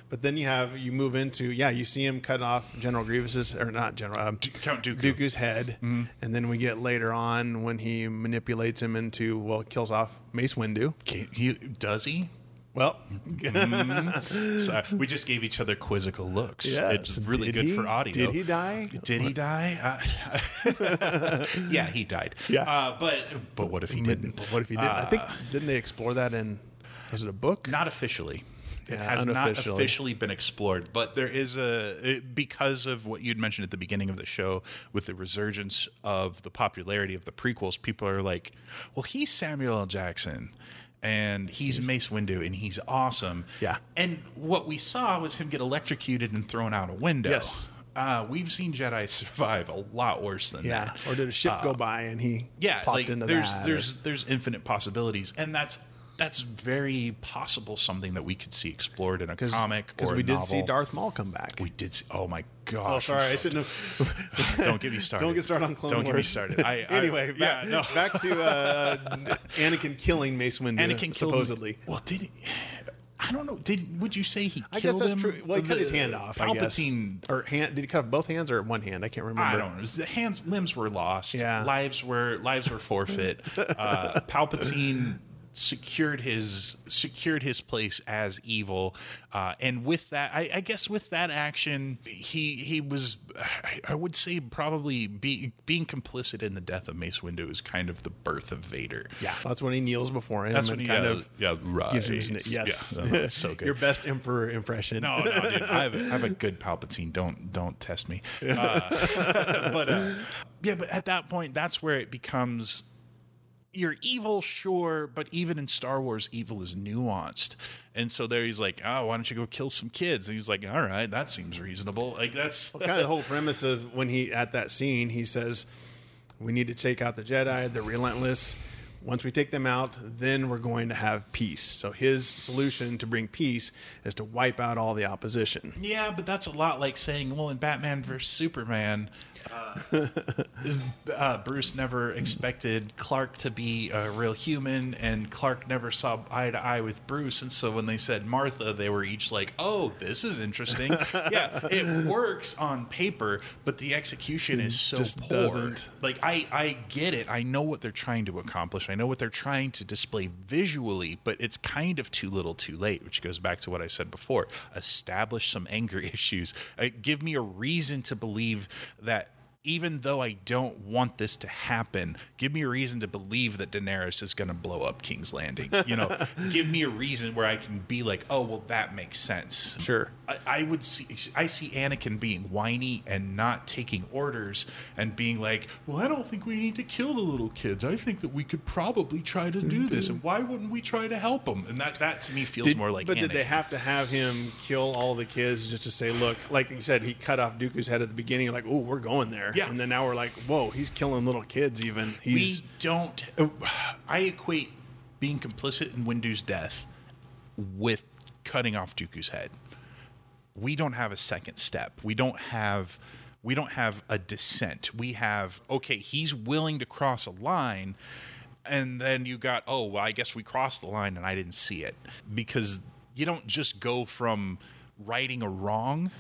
But then you have you move into yeah you see him cut off General Grievous's or not General um, Count Dooku. Mm-hmm. Dooku's head, and then we get later on when he manipulates him into well kills off Mace Windu. He, does he? Well, So we just gave each other quizzical looks. Yes. It's really Did good he? for audio. Did he die? Did he die? Uh, yeah, he died. Yeah. Uh, but but what if he didn't? what if he didn't? I think didn't they explore that in was it a book? Not officially. It Yeah, has not officially been explored, but there is a it- because of what you'd mentioned at the beginning of the show with the resurgence of the popularity of the prequels. People are like, "Well, he's Samuel L. Jackson, and he's Mace Windu, and he's awesome." Yeah. And what we saw was him get electrocuted and thrown out a window. Yes. Uh, we've seen Jedi survive a lot worse than that. Yeah, that. or did a ship go by and he Uh, Yeah, popped like into there's that? or- there's there's infinite possibilities, and that's that's very possible something that we could see explored in a comic because or we a did see. Darth Maul come back. We did. See, oh my oh, gosh! sorry, I'm I shouldn't have. Don't get me started. Don't get started on Clone Don't Wars. get me started. I, I- anyway, back, yeah, no. back to uh, Anakin killing Mace Windu. Anakin killed supposedly. Well, did he? I don't know. Did would you say he? I guess killed that's him? true. Well, he cut his hand off. I guess. Palpatine. or hand? Did he cut off both hands or one hand? I can't remember. I don't know. The hands, limbs were lost. Yeah. lives were lives were forfeit. uh, Palpatine secured his secured his place as evil, uh, and with that, I, I guess with that action, he he was, I, would say, probably be, being complicit in the death of Mace Windu is kind of the birth of Vader. Yeah, that's when he kneels before him That's and when he kind yeah, of yeah right gives him his yes. yeah, that's so good Your best Emperor impression. no, no, dude. I have, I have a good Palpatine. Don't don't test me. Uh, but uh, yeah, but at that point, that's where it becomes. You're evil, sure, but even in Star Wars, evil is nuanced. And so there he's like, oh, why don't you go kill some kids? And he's like, all right, that seems reasonable. Like that's kind of the whole premise of when he at that scene he says we need to take out the jedi they're relentless once we take them out then we're going to have peace so his solution to bring peace is to wipe out all the opposition Yeah, but that's a lot like saying, well, in Batman versus Superman, uh, uh, Bruce never expected Clark to be a real human, and Clark never saw eye to eye with Bruce. And so when they said Martha, they were each like, oh, this is interesting. yeah, it works on paper, but the execution is so Just poor. doesn't. Like, I, I get it. I know what they're trying to accomplish, I know what they're trying to display visually, but it's kind of too little too late, which goes back to what I said before. Establish some anger issues. Uh, give me a reason to believe that even though I don't want this to happen, give me a reason to believe that Daenerys is going to blow up King's Landing. You know, give me a reason where I can be like, oh, well, that makes sense. Sure. I, I would see. I see Anakin being whiny and not taking orders and being like, "Well, I don't think we need to kill the little kids. I think that we could probably try to do this, and why wouldn't we try to help them?" And that that to me feels Did- more like. but did they have to have him kill all the kids just to say, look, like you said, he cut off Dooku's head at the beginning, like, oh, we're going there. Yeah. And then now we're like, whoa, he's killing little kids even. He's we don't. I equate being complicit in Windu's death with cutting off Dooku's head. We don't have a second step. We don't have. We don't have a descent. We have okay. He's willing to cross a line, and then you got oh well. I guess we crossed the line, and I didn't see it because you don't just go from righting a wrong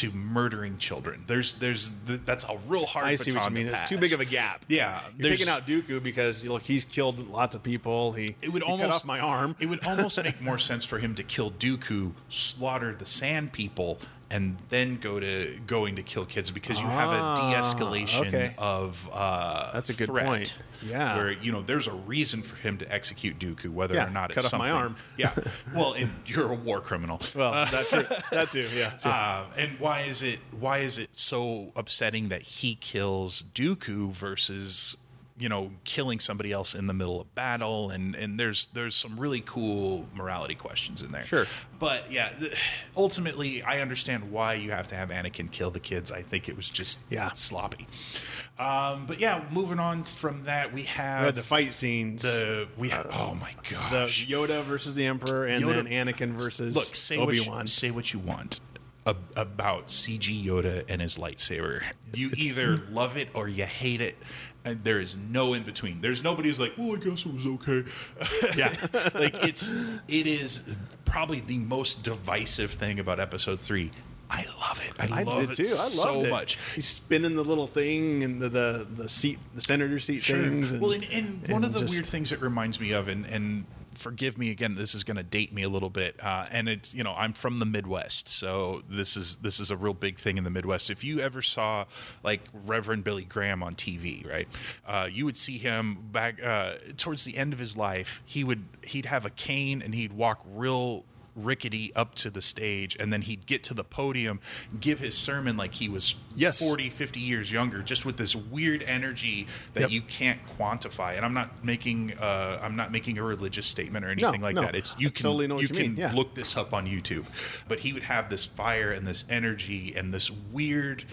to murdering children. There's there's that's a real hard. I see what you mean. It's too big of a gap. Yeah, You're taking out Dooku because look, he's killed lots of people. He It would he almost cut off my arm. It would almost make more sense for him to kill Dooku, slaughter the Sand People, and then go to going to kill kids because you have a Ah, de-escalation okay. of uh, That's a good point. Yeah. where you know there's a reason for him to execute Dooku, whether Yeah, or not it's cut it's off my arm. Yeah, well, and you're a war criminal. well, Uh, that's true. that too. Yeah. Uh, and why is it why is it so upsetting that he kills Dooku versus you know killing somebody else in the middle of battle and and there's there's some really cool morality questions in there. Sure. But yeah, th- ultimately I understand why you have to have Anakin kill the kids. I think it was just Yeah. sloppy. Um, but yeah, moving on from that we have we the fight scenes. the we have oh my the. Yoda versus the Emperor, and Yoda- then Anakin versus Look, say Obi what you, say what you want about CG Yoda and his lightsaber. You either love it or you hate it. And there is no in between. There's nobody who's like, well, I guess it was okay. Yeah. like it's it is probably the most divisive thing about Episode Three. I love it. I, I love it too. I loved so it. much. He's spinning the little thing and the the, the seat, the senator seat things. And, well, and, and one of the just- weird things it reminds me of, and, and forgive me again, this is going to date me a little bit, uh, and it's you know I'm from the Midwest, so this is this is a real big thing in the Midwest. If you ever saw like Reverend Billy Graham on TV, right, uh, you would see him back uh, towards the end of his life. He would he'd have a cane and he'd walk real rickety up to the stage and then he'd get to the podium give his sermon like he was Yes. 40 50 years younger just with this weird energy that Yep. you can't quantify and i'm not making uh, i'm not making a religious statement or anything like no. that it's you I can totally you you can yeah. look this up on youtube but he would have this fire and this energy and this weird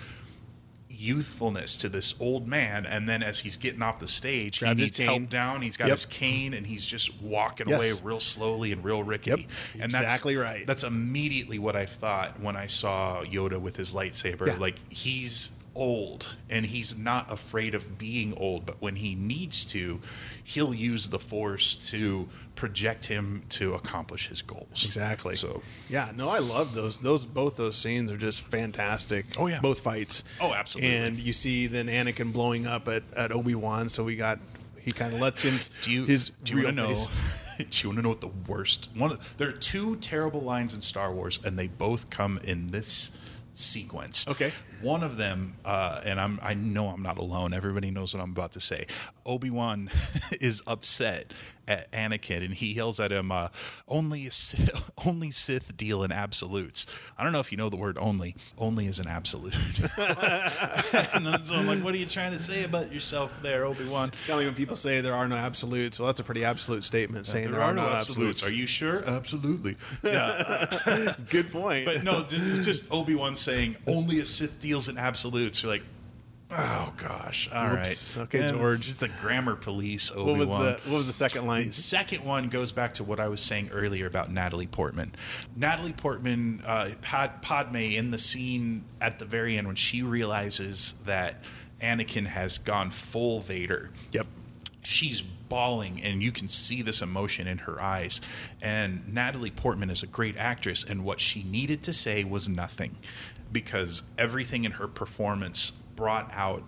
youthfulness to this old man and then as he's getting off the stage Grabs he needs help down. He's got Yep. his cane and he's just walking Yes. away real slowly and real rickety Yep. and that's Exactly right. that's immediately what i thought when i saw yoda with his lightsaber Yeah. like he's old and he's not afraid of being old but when he needs to he'll use the force to project him to accomplish his goals Exactly. so yeah, no, I love those. Those both those scenes are just fantastic. Oh, yeah. both fights. Oh, absolutely. And you see then Anakin blowing up at, at Obi Wan, so we got he kind of lets him do you his do you real want to know face. do you want to know what the worst one of, there are two terrible lines in Star Wars and they both come in this sequence Okay. One of them uh, and I'm I know I'm not alone everybody knows what I'm about to say Obi-Wan is upset at Anakin and he yells at him uh, only a Sith, only Sith deal in absolutes I don't know if you know the word only only is an absolute and so I'm like what are you trying to say about yourself there Obi-Wan Tell me when people say there are no absolutes. Well, that's a pretty absolute statement saying there, are, no absolutes. Are you sure? Absolutely. Yeah. Good point. but no, just, just Obi Wan saying only a Sith deals in absolutes. You're like, oh gosh, all right. Whoops. Okay, And George. It's the grammar police. what Obi was the what was the second line? The second one goes back to what I was saying earlier about Natalie Portman. Natalie Portman, uh, Pad, Padme, in the scene at the very end when she realizes that Anakin has gone full Vader Yep. she's bawling and you can see this emotion in her eyes and natalie portman is a great actress and what she needed to say was nothing because everything in her performance brought out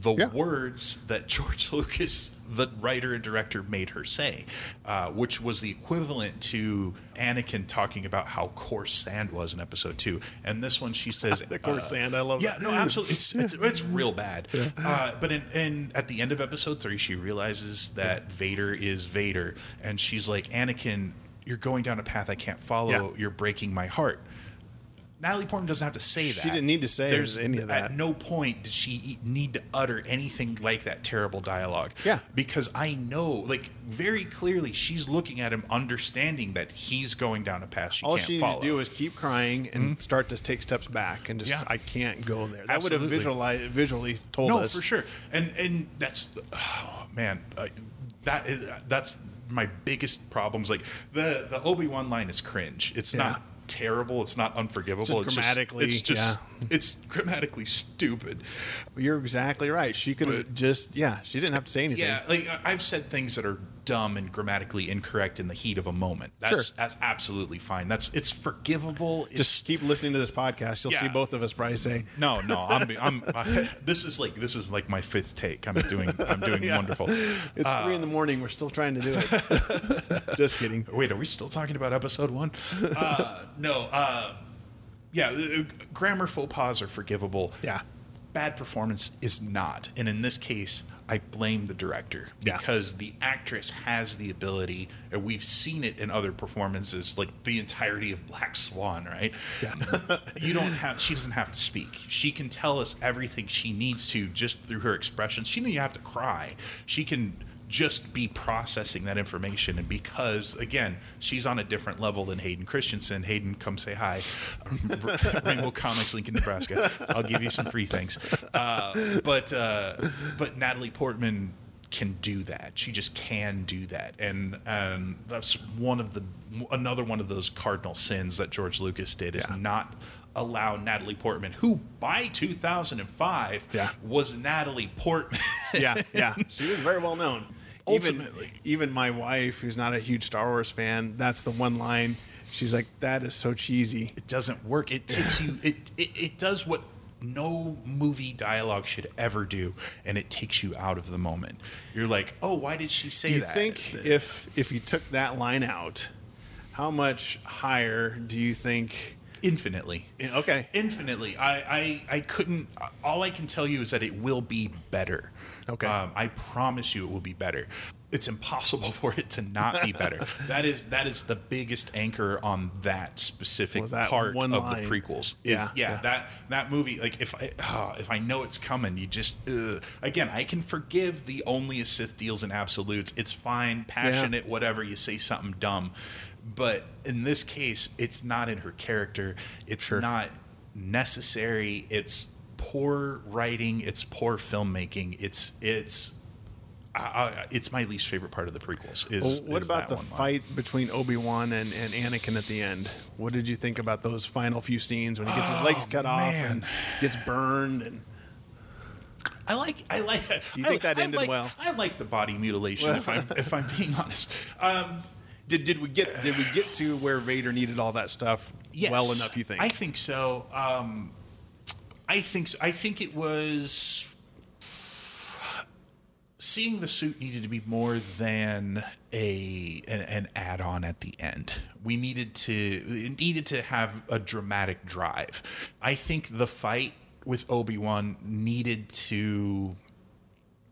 the Yeah. words that George Lucas, the writer and director, made her say, uh, which was the equivalent to Anakin talking about how coarse sand was in Episode Two. And this one, she says, The coarse uh, sand, I love Yeah, that. no, absolutely, it's it's, it's real bad. Uh, but in, in at the end of Episode Three, she realizes that Vader is Vader, and she's like, Anakin, you're going down a path I can't follow. Yeah. You're breaking my heart. Natalie Portman doesn't have to say that. She didn't need to say There's, any of that. At no point did she need to utter anything like that terrible dialogue. Yeah. Because I know, like, very clearly, she's looking at him, understanding that he's going down a path she All can't she follow. needed to do is keep crying and start to take steps back and just Yeah. I can't go there. That would have visualized visually told no, us for sure. And and that's oh, man, uh, that is that's my biggest problems. Like the the Obi Wan line is cringe. It's Yeah. not terrible. It's not unforgivable. Just it's grammatically, just, it's just yeah. it's grammatically stupid. You're exactly right. She could have just yeah. She didn't have to say anything. Yeah, like I've said things that are dumb and grammatically incorrect in the heat of a moment. That's Sure. that's absolutely fine. That's it's forgivable. It's, Just keep listening to this podcast. You'll see both of us probably say, no, no. I'm, I'm. I, this is like this is like my fifth take. I'm doing. I'm doing Yeah. wonderful. "It's three in the morning. We're still trying to do it." just kidding. Wait, are we still talking about episode one? Uh, no. Uh, yeah, uh, grammar faux pas are forgivable. Yeah. Bad performance is not. And in this case, I blame the director Yeah. because the actress has the ability, and we've seen it in other performances, like the entirety of Black Swan, right? Yeah. you don't have, she doesn't have to speak. She can tell us everything she needs to just through her expressions. She doesn't have to cry. She can just be processing that information. And because, again, she's on a different level than Hayden Christensen. Hayden, come say hi. Rainbow Comics, Lincoln, Nebraska. I'll give you some free things. Uh, but uh, but Natalie Portman can do that. She just can do that, and and that's one of the another one of those cardinal sins that George Lucas did is Yeah. not allow Natalie Portman, who by 2005 Yeah. was Natalie Portman. yeah, yeah. She was very well known. Even, Ultimately. even my wife, who's not a huge Star Wars fan, that's the one line. She's like, "That is so cheesy." it doesn't work. It takes you. It, it it does what no movie dialogue should ever do, and it takes you out of the moment. You're like, oh, why did she say Do you that? think if if you took that line out, how much higher do you think? infinitely? Okay, Infinitely. I, I I couldn't. All I can tell you is that it will be better. Okay. Um, I promise you, it will be better. It's impossible for it to not be better. that is that is the biggest anchor on that specific Was that part one of line. the prequels. Is, Yeah, yeah, yeah. That that movie. Like if I ah, if I know it's coming, you just ugh. again. I can forgive the only a Sith deals in absolutes. It's fine, passionate, whatever. You say something dumb, but in this case, it's not in her character. It's not necessary. It's poor writing. It's poor filmmaking. It's it's. I, it's my least favorite part of the prequels. Is Well, what is about the line. fight between Obi Wan and, and Anakin at the end? What did you think about those final few scenes when he gets his legs cut off and gets burned? And I like. I like. You I- think that I ended like- well? I like the body mutilation. if I'm if I'm being honest. Um, did did we get did we get to where Vader needed all that stuff yes, well enough? You think? I think so. Um, I think so. I think it was seeing the suit needed to be more than a an, an add-on at the end. We needed to it needed to have a dramatic drive. I think the fight with Obi-Wan needed to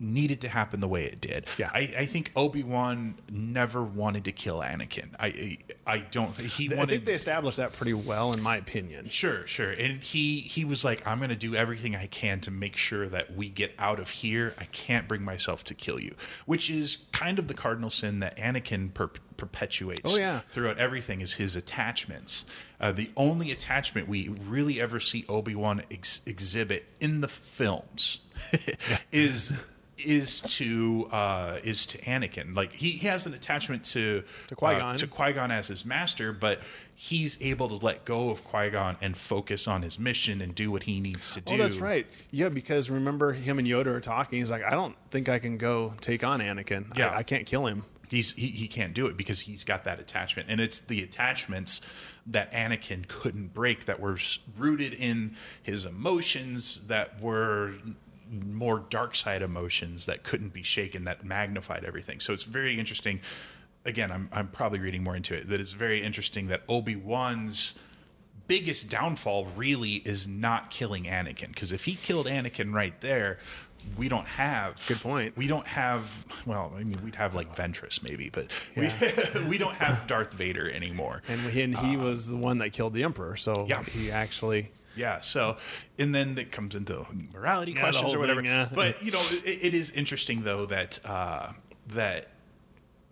needed to happen the way it did. Yeah. I, I think Obi Wan never wanted to kill Anakin. I I don't. Think he I think they established that pretty well, in my opinion. Sure, sure. And he he was like, I'm going to do everything I can to make sure that we get out of here. I can't bring myself to kill you, which is kind of the cardinal sin that Anakin per- perpetuates. Oh, yeah. throughout everything is his attachments. Uh, the only attachment we really ever see Obi Wan ex- exhibit in the films is. Is to uh, is to Anakin like he, he has an attachment to To Qui-Gon. uh, to Qui Gon as his master, but he's able to let go of Qui Gon and focus on his mission and do what he needs to do. Oh, that's right. Yeah, because remember him and Yoda are talking. He's like, I don't think I can go take on Anakin. Yeah. I, can't kill him. He's he, he can't do it because he's got that attachment, and it's the attachments that Anakin couldn't break that were rooted in his emotions that were more dark side emotions that couldn't be shaken that magnified everything. So it's very interesting. Again, I'm I'm probably reading more into it. That it's very interesting that Obi Wan's biggest downfall really is not killing Anakin because if he killed Anakin right there, we don't have Good point. We don't have well, I mean, we'd have like Ventress maybe, but we we don't have Darth Vader anymore. And he, and he was the one that killed the emperor, so Uh, Yeah. he actually. Yeah. So, and then it comes into morality Yeah, questions or whatever. thing, yeah. But you know, it, it is interesting though that uh, that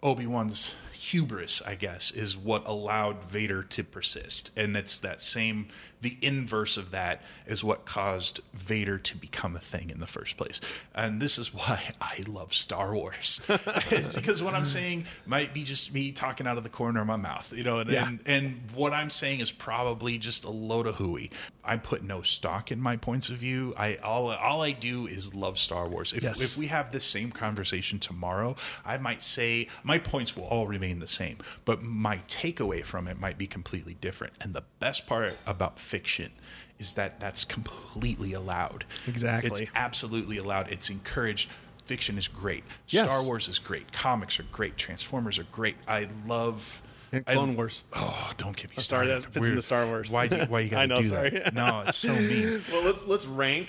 Obi Wan's hubris, I guess, is what allowed Vader to persist, and it's that same. The inverse of that is what caused Vader to become a thing in the first place, and this is why I love Star Wars, It's because what I'm saying might be just me talking out of the corner of my mouth, you know, and, Yeah. and and what I'm saying is probably just a load of hooey. I put no stock in my points of view. I all all I do is love Star Wars. If Yes. if we have this same conversation tomorrow, I might say my points will all remain the same, but my takeaway from it might be completely different. And the best part about fiction is that that's completely allowed. Exactly. It's absolutely allowed. It's encouraged. Fiction is great. Yes. Star Wars is great. Comics are great. Transformers are great. I love And I- Clone Wars. Oh, don't get me Sorry, started. that fits in the Star Wars. Why? do- Why you got I to know, do sorry. that? No, it's so mean. Well, let's let's rank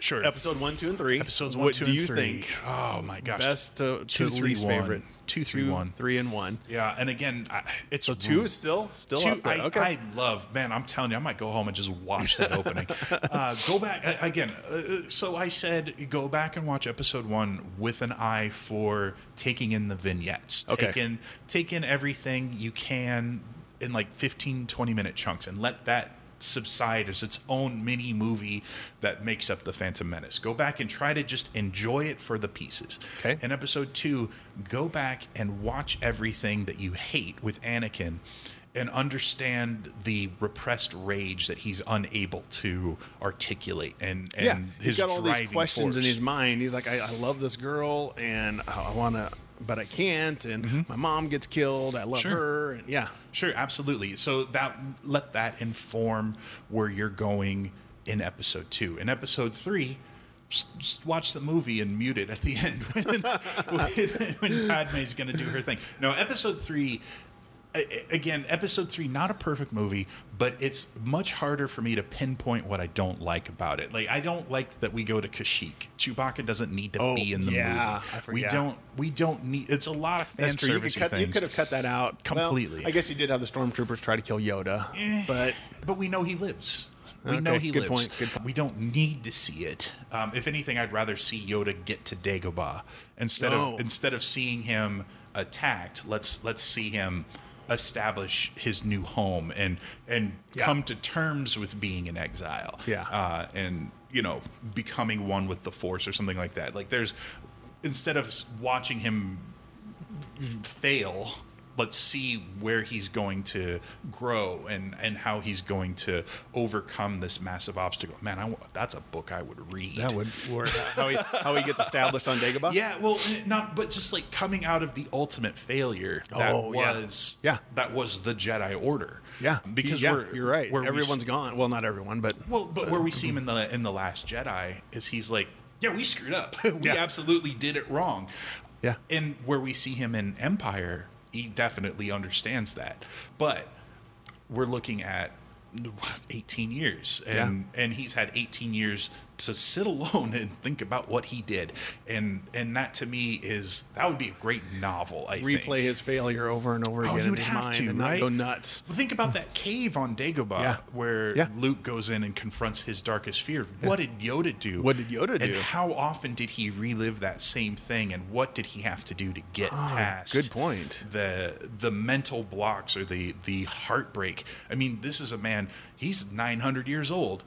Sure. episode one, two, and three. Episodes one, what two, do and you three. think? Oh my gosh. Best to, Two, to least one. favorite. Two, three, one. three, and one. yeah, and again, I, it's So two is still still Two, up there. I, okay. I love, man. I'm telling you, I might go home and just watch that opening. Uh, go back uh, again. Uh, so I said, go back and watch episode one with an eye for taking in the vignettes. Okay. Take in, take in everything you can in like 15, 20 minute chunks, and let that subside as its own mini movie that makes up the Phantom Menace. Go back and try to just enjoy it for the pieces. Okay. In episode two, go back and watch everything that you hate with Anakin and understand the repressed rage that he's unable to articulate and, and yeah, his he's got all these questions in his mind. He's like, I, I love this girl, and I want to, but I can't. And my mom gets killed. I love Mm-hmm. Sure. her. And yeah, Sure, absolutely. So that let that inform where you're going in episode two. In episode three, just, just watch the movie and mute it at the end when, when, when Padme's going to do her thing. No, episode three. Again, episode three, not a perfect movie, but it's much harder for me to pinpoint what I don't like about it. Like, I don't like that we go to Kashyyyk. Chewbacca doesn't need to Oh, be in the yeah, movie. We don't. We don't need. It's a lot of fan true. You could. You could have cut that out Well, Completely. I guess you did have the stormtroopers try to kill Yoda, Eh, but but we know he lives. We Okay, know he good lives. point, good point. We don't need to see it. Um, if anything, I'd rather see Yoda get to Dagobah instead Oh. of instead of seeing him attacked. Let's let's see him establish his new home and and Yeah. come to terms with being in exile. Yeah. uh, and you know becoming one with the Force or something like that. Like there's instead of watching him fail let's see where he's going to grow and and how he's going to overcome this massive obstacle man I, that's a book i would read that would work. how he how he gets established on Dagobah. yeah well not but just like coming out of the ultimate failure that Oh, yeah. was Yeah. that was the jedi order yeah, because yeah, we're you're right. where we Everyone's gone. Well, not everyone, but well, but where we uh, see him in the in the Last Jedi is he's like, yeah, we screwed up. we Yeah. absolutely did it wrong. Yeah. And where we see him in Empire, he definitely understands that. But we're looking at 18 years and and he's had 18 years to sit alone and think about what he did and and that to me is that would be a great novel i think replay his failure over and over Oh, again you in his have mind to, and right? not go nuts. Well, Think about that cave on Dagobah Yeah. where Yeah. Luke goes in and confronts his darkest fear. What did Yoda do? What did Yoda And do? how often did he relive that same thing? And what did he have to do to get past? Ah, good point. The the mental blocks or the the heartbreak. I mean, this is a man. He's nine hundred years old.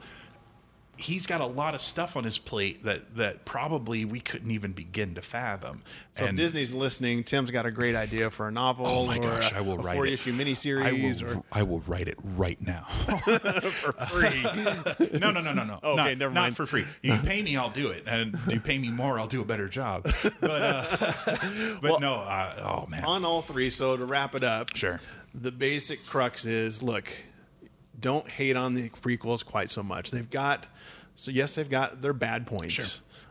He's got a lot of stuff on his plate that that probably we couldn't even begin to fathom. So if Disney's listening, Tim's got a great idea for a novel. Oh my or gosh, a, I will write four it. issue I miniseries will, or I will write it right now. for free. No, no, no, no, no. Okay, not, never mind. not for free. You pay me, I'll do it, and you pay me more, I'll do a better job. But, uh, but no. Uh, oh man. on all three. So to wrap it up, Sure. The basic crux is look, don't hate on the prequels quite so much. They've got so yes, they've got their bad points. Sure.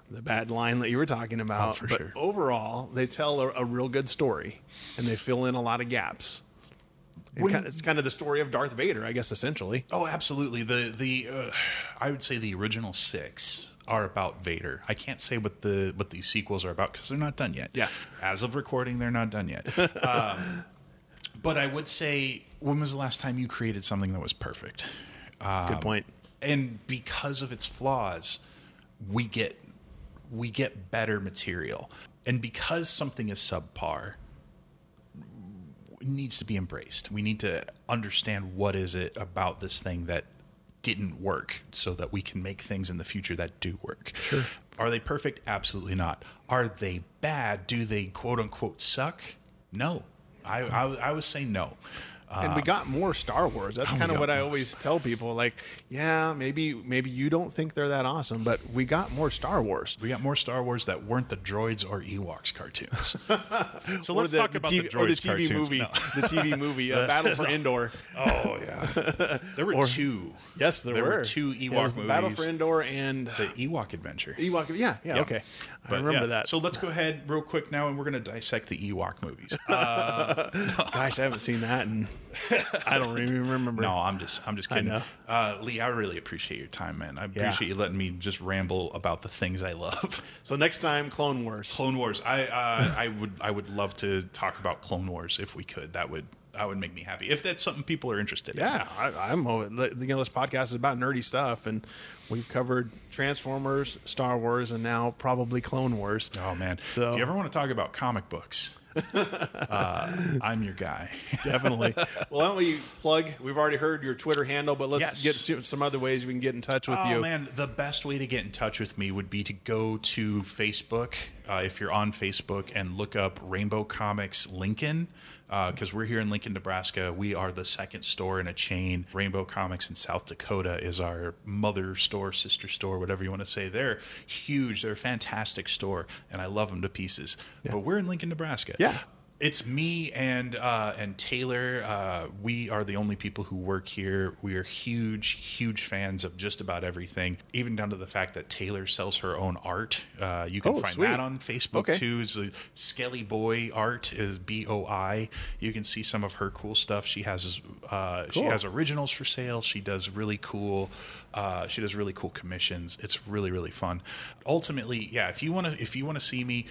the bad line that you were talking about. Oh, for but sure. overall, they tell a, a real good story, and they fill in a lot of gaps. And When- kind it's kind of the story of Darth Vader, I guess, essentially. Oh, absolutely. The the uh, I would say the original six are about Vader. I can't say what the what these sequels are about because they're not done yet. Yeah. As of recording, they're not done yet. um, but I would say, when was the last time you created something that was perfect? Um, Good point. And because of its flaws, we get we get better material. And because something is subpar, needs to be embraced. We need to understand what is it about this thing that didn't work so that we can make things in the future that do work. Sure. Are they perfect? Absolutely not. Are they bad? Do they quote unquote suck? No. I I, I would say no. and we got more Star Wars. That's oh, kind of what I more. always tell people. Like, yeah, maybe maybe you don't think they're that awesome, but we got more Star Wars. We got more Star Wars that weren't the droids or Ewoks cartoons. so Or let's talk about the TV, droids or the TV cartoons. movie, No. the TV movie, uh, Battle for Endor. Oh yeah, there were two. Yes, there, There were. were two Yeah, Ewok was the Battle for Endor and The Ewok Adventure. Ewok. Yeah, yeah, Yeah. okay. I But, remember yeah. that. So let's go ahead real quick now, and we're going to dissect the Ewok movies. Uh, Gosh, I haven't seen that, and I don't even remember. no, I'm just, I'm just kidding. know. Uh, Lee, I really appreciate your time, man. I appreciate you letting me just ramble about the things I love. So next time, Clone Wars. Clone Wars. I, uh, I would, I would love to talk about Clone Wars if we could. That would, that would make me happy. If that's something people are interested in. Yeah, I, I'm. You know, this podcast is about nerdy stuff, and we've covered Transformers, Star Wars, and now probably Clone Wars. Oh man. So- if you ever want to talk about comic books, uh, I'm your guy. Definitely. well, why don't we plug? We've already heard your Twitter handle, but let's Yes. get some other ways we can get in touch with oh you. man, the best way to get in touch with me would be to go to Facebook uh, if you're on Facebook and look up Rainbow Comics Lincoln. Uh, because we're here in Lincoln, Nebraska. We are the second store in a chain. Rainbow Comics in South Dakota is our mother store, sister store, whatever you want to say. They're huge. They're a fantastic store, and I love them to pieces. But we're in Lincoln, Nebraska. Yeah. It's me and uh, and Taylor. Uh, we are the only people who work here. We are huge, huge fans of just about everything, even down to the fact that Taylor sells her own art. Uh, you can Oh, find sweet. that on Facebook Okay. too. Is the Skelly Boi Art is B O I. You can see some of her cool stuff. She has uh, she has originals for sale. She does really cool. Uh, she does really cool commissions. It's really really fun. Ultimately, yeah. If you want to if you want to see me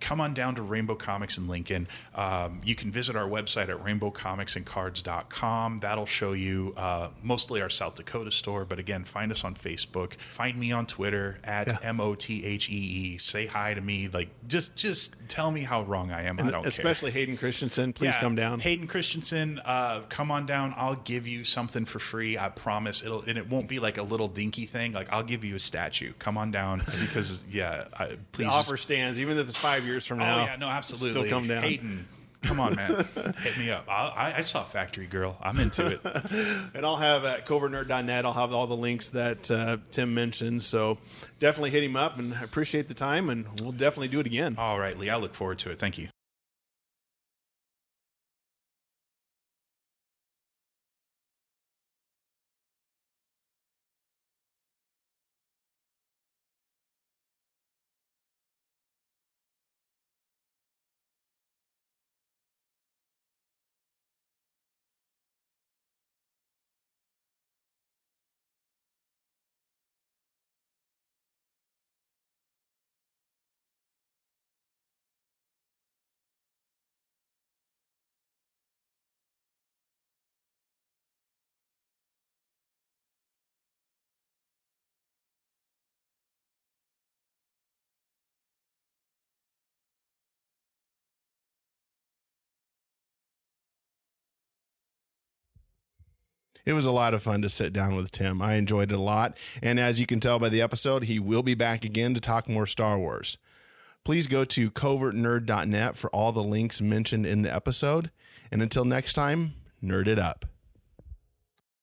come on down to Rainbow Comics in Lincoln. Um, you can visit our website at rainbowcomicsandcards.com. That'll show you uh, mostly our South Dakota store, but again, find us on Facebook. Find me on Twitter at M O T H E E. Say hi to me. Like just just tell me how wrong I am. I don't care. Especially Hayden Christensen. Please Yeah, come down. Hayden Christensen, uh, come on down. I'll give you something for free. I promise. It'll and it won't be like a little dinky thing. Like I'll give you a statue. Come on down because yeah, I, the please. just- offer stands, even if it's five years from now. Oh yeah, no, absolutely. Still come down. Hayden, come on, man, hit me up. I, I saw Factory Girl. I'm into it. And I'll have at covertnerd.net, I'll have all the links that uh, Tim mentioned. So definitely hit him up and I appreciate the time. And we'll definitely do it again. All right, Lee. I look forward to it. Thank you. It was a lot of fun to sit down with Tim. I enjoyed it a lot. And as you can tell by the episode, he will be back again to talk more Star Wars. Please go to covertnerd.net for all the links mentioned in the episode. And until next time, nerd it up.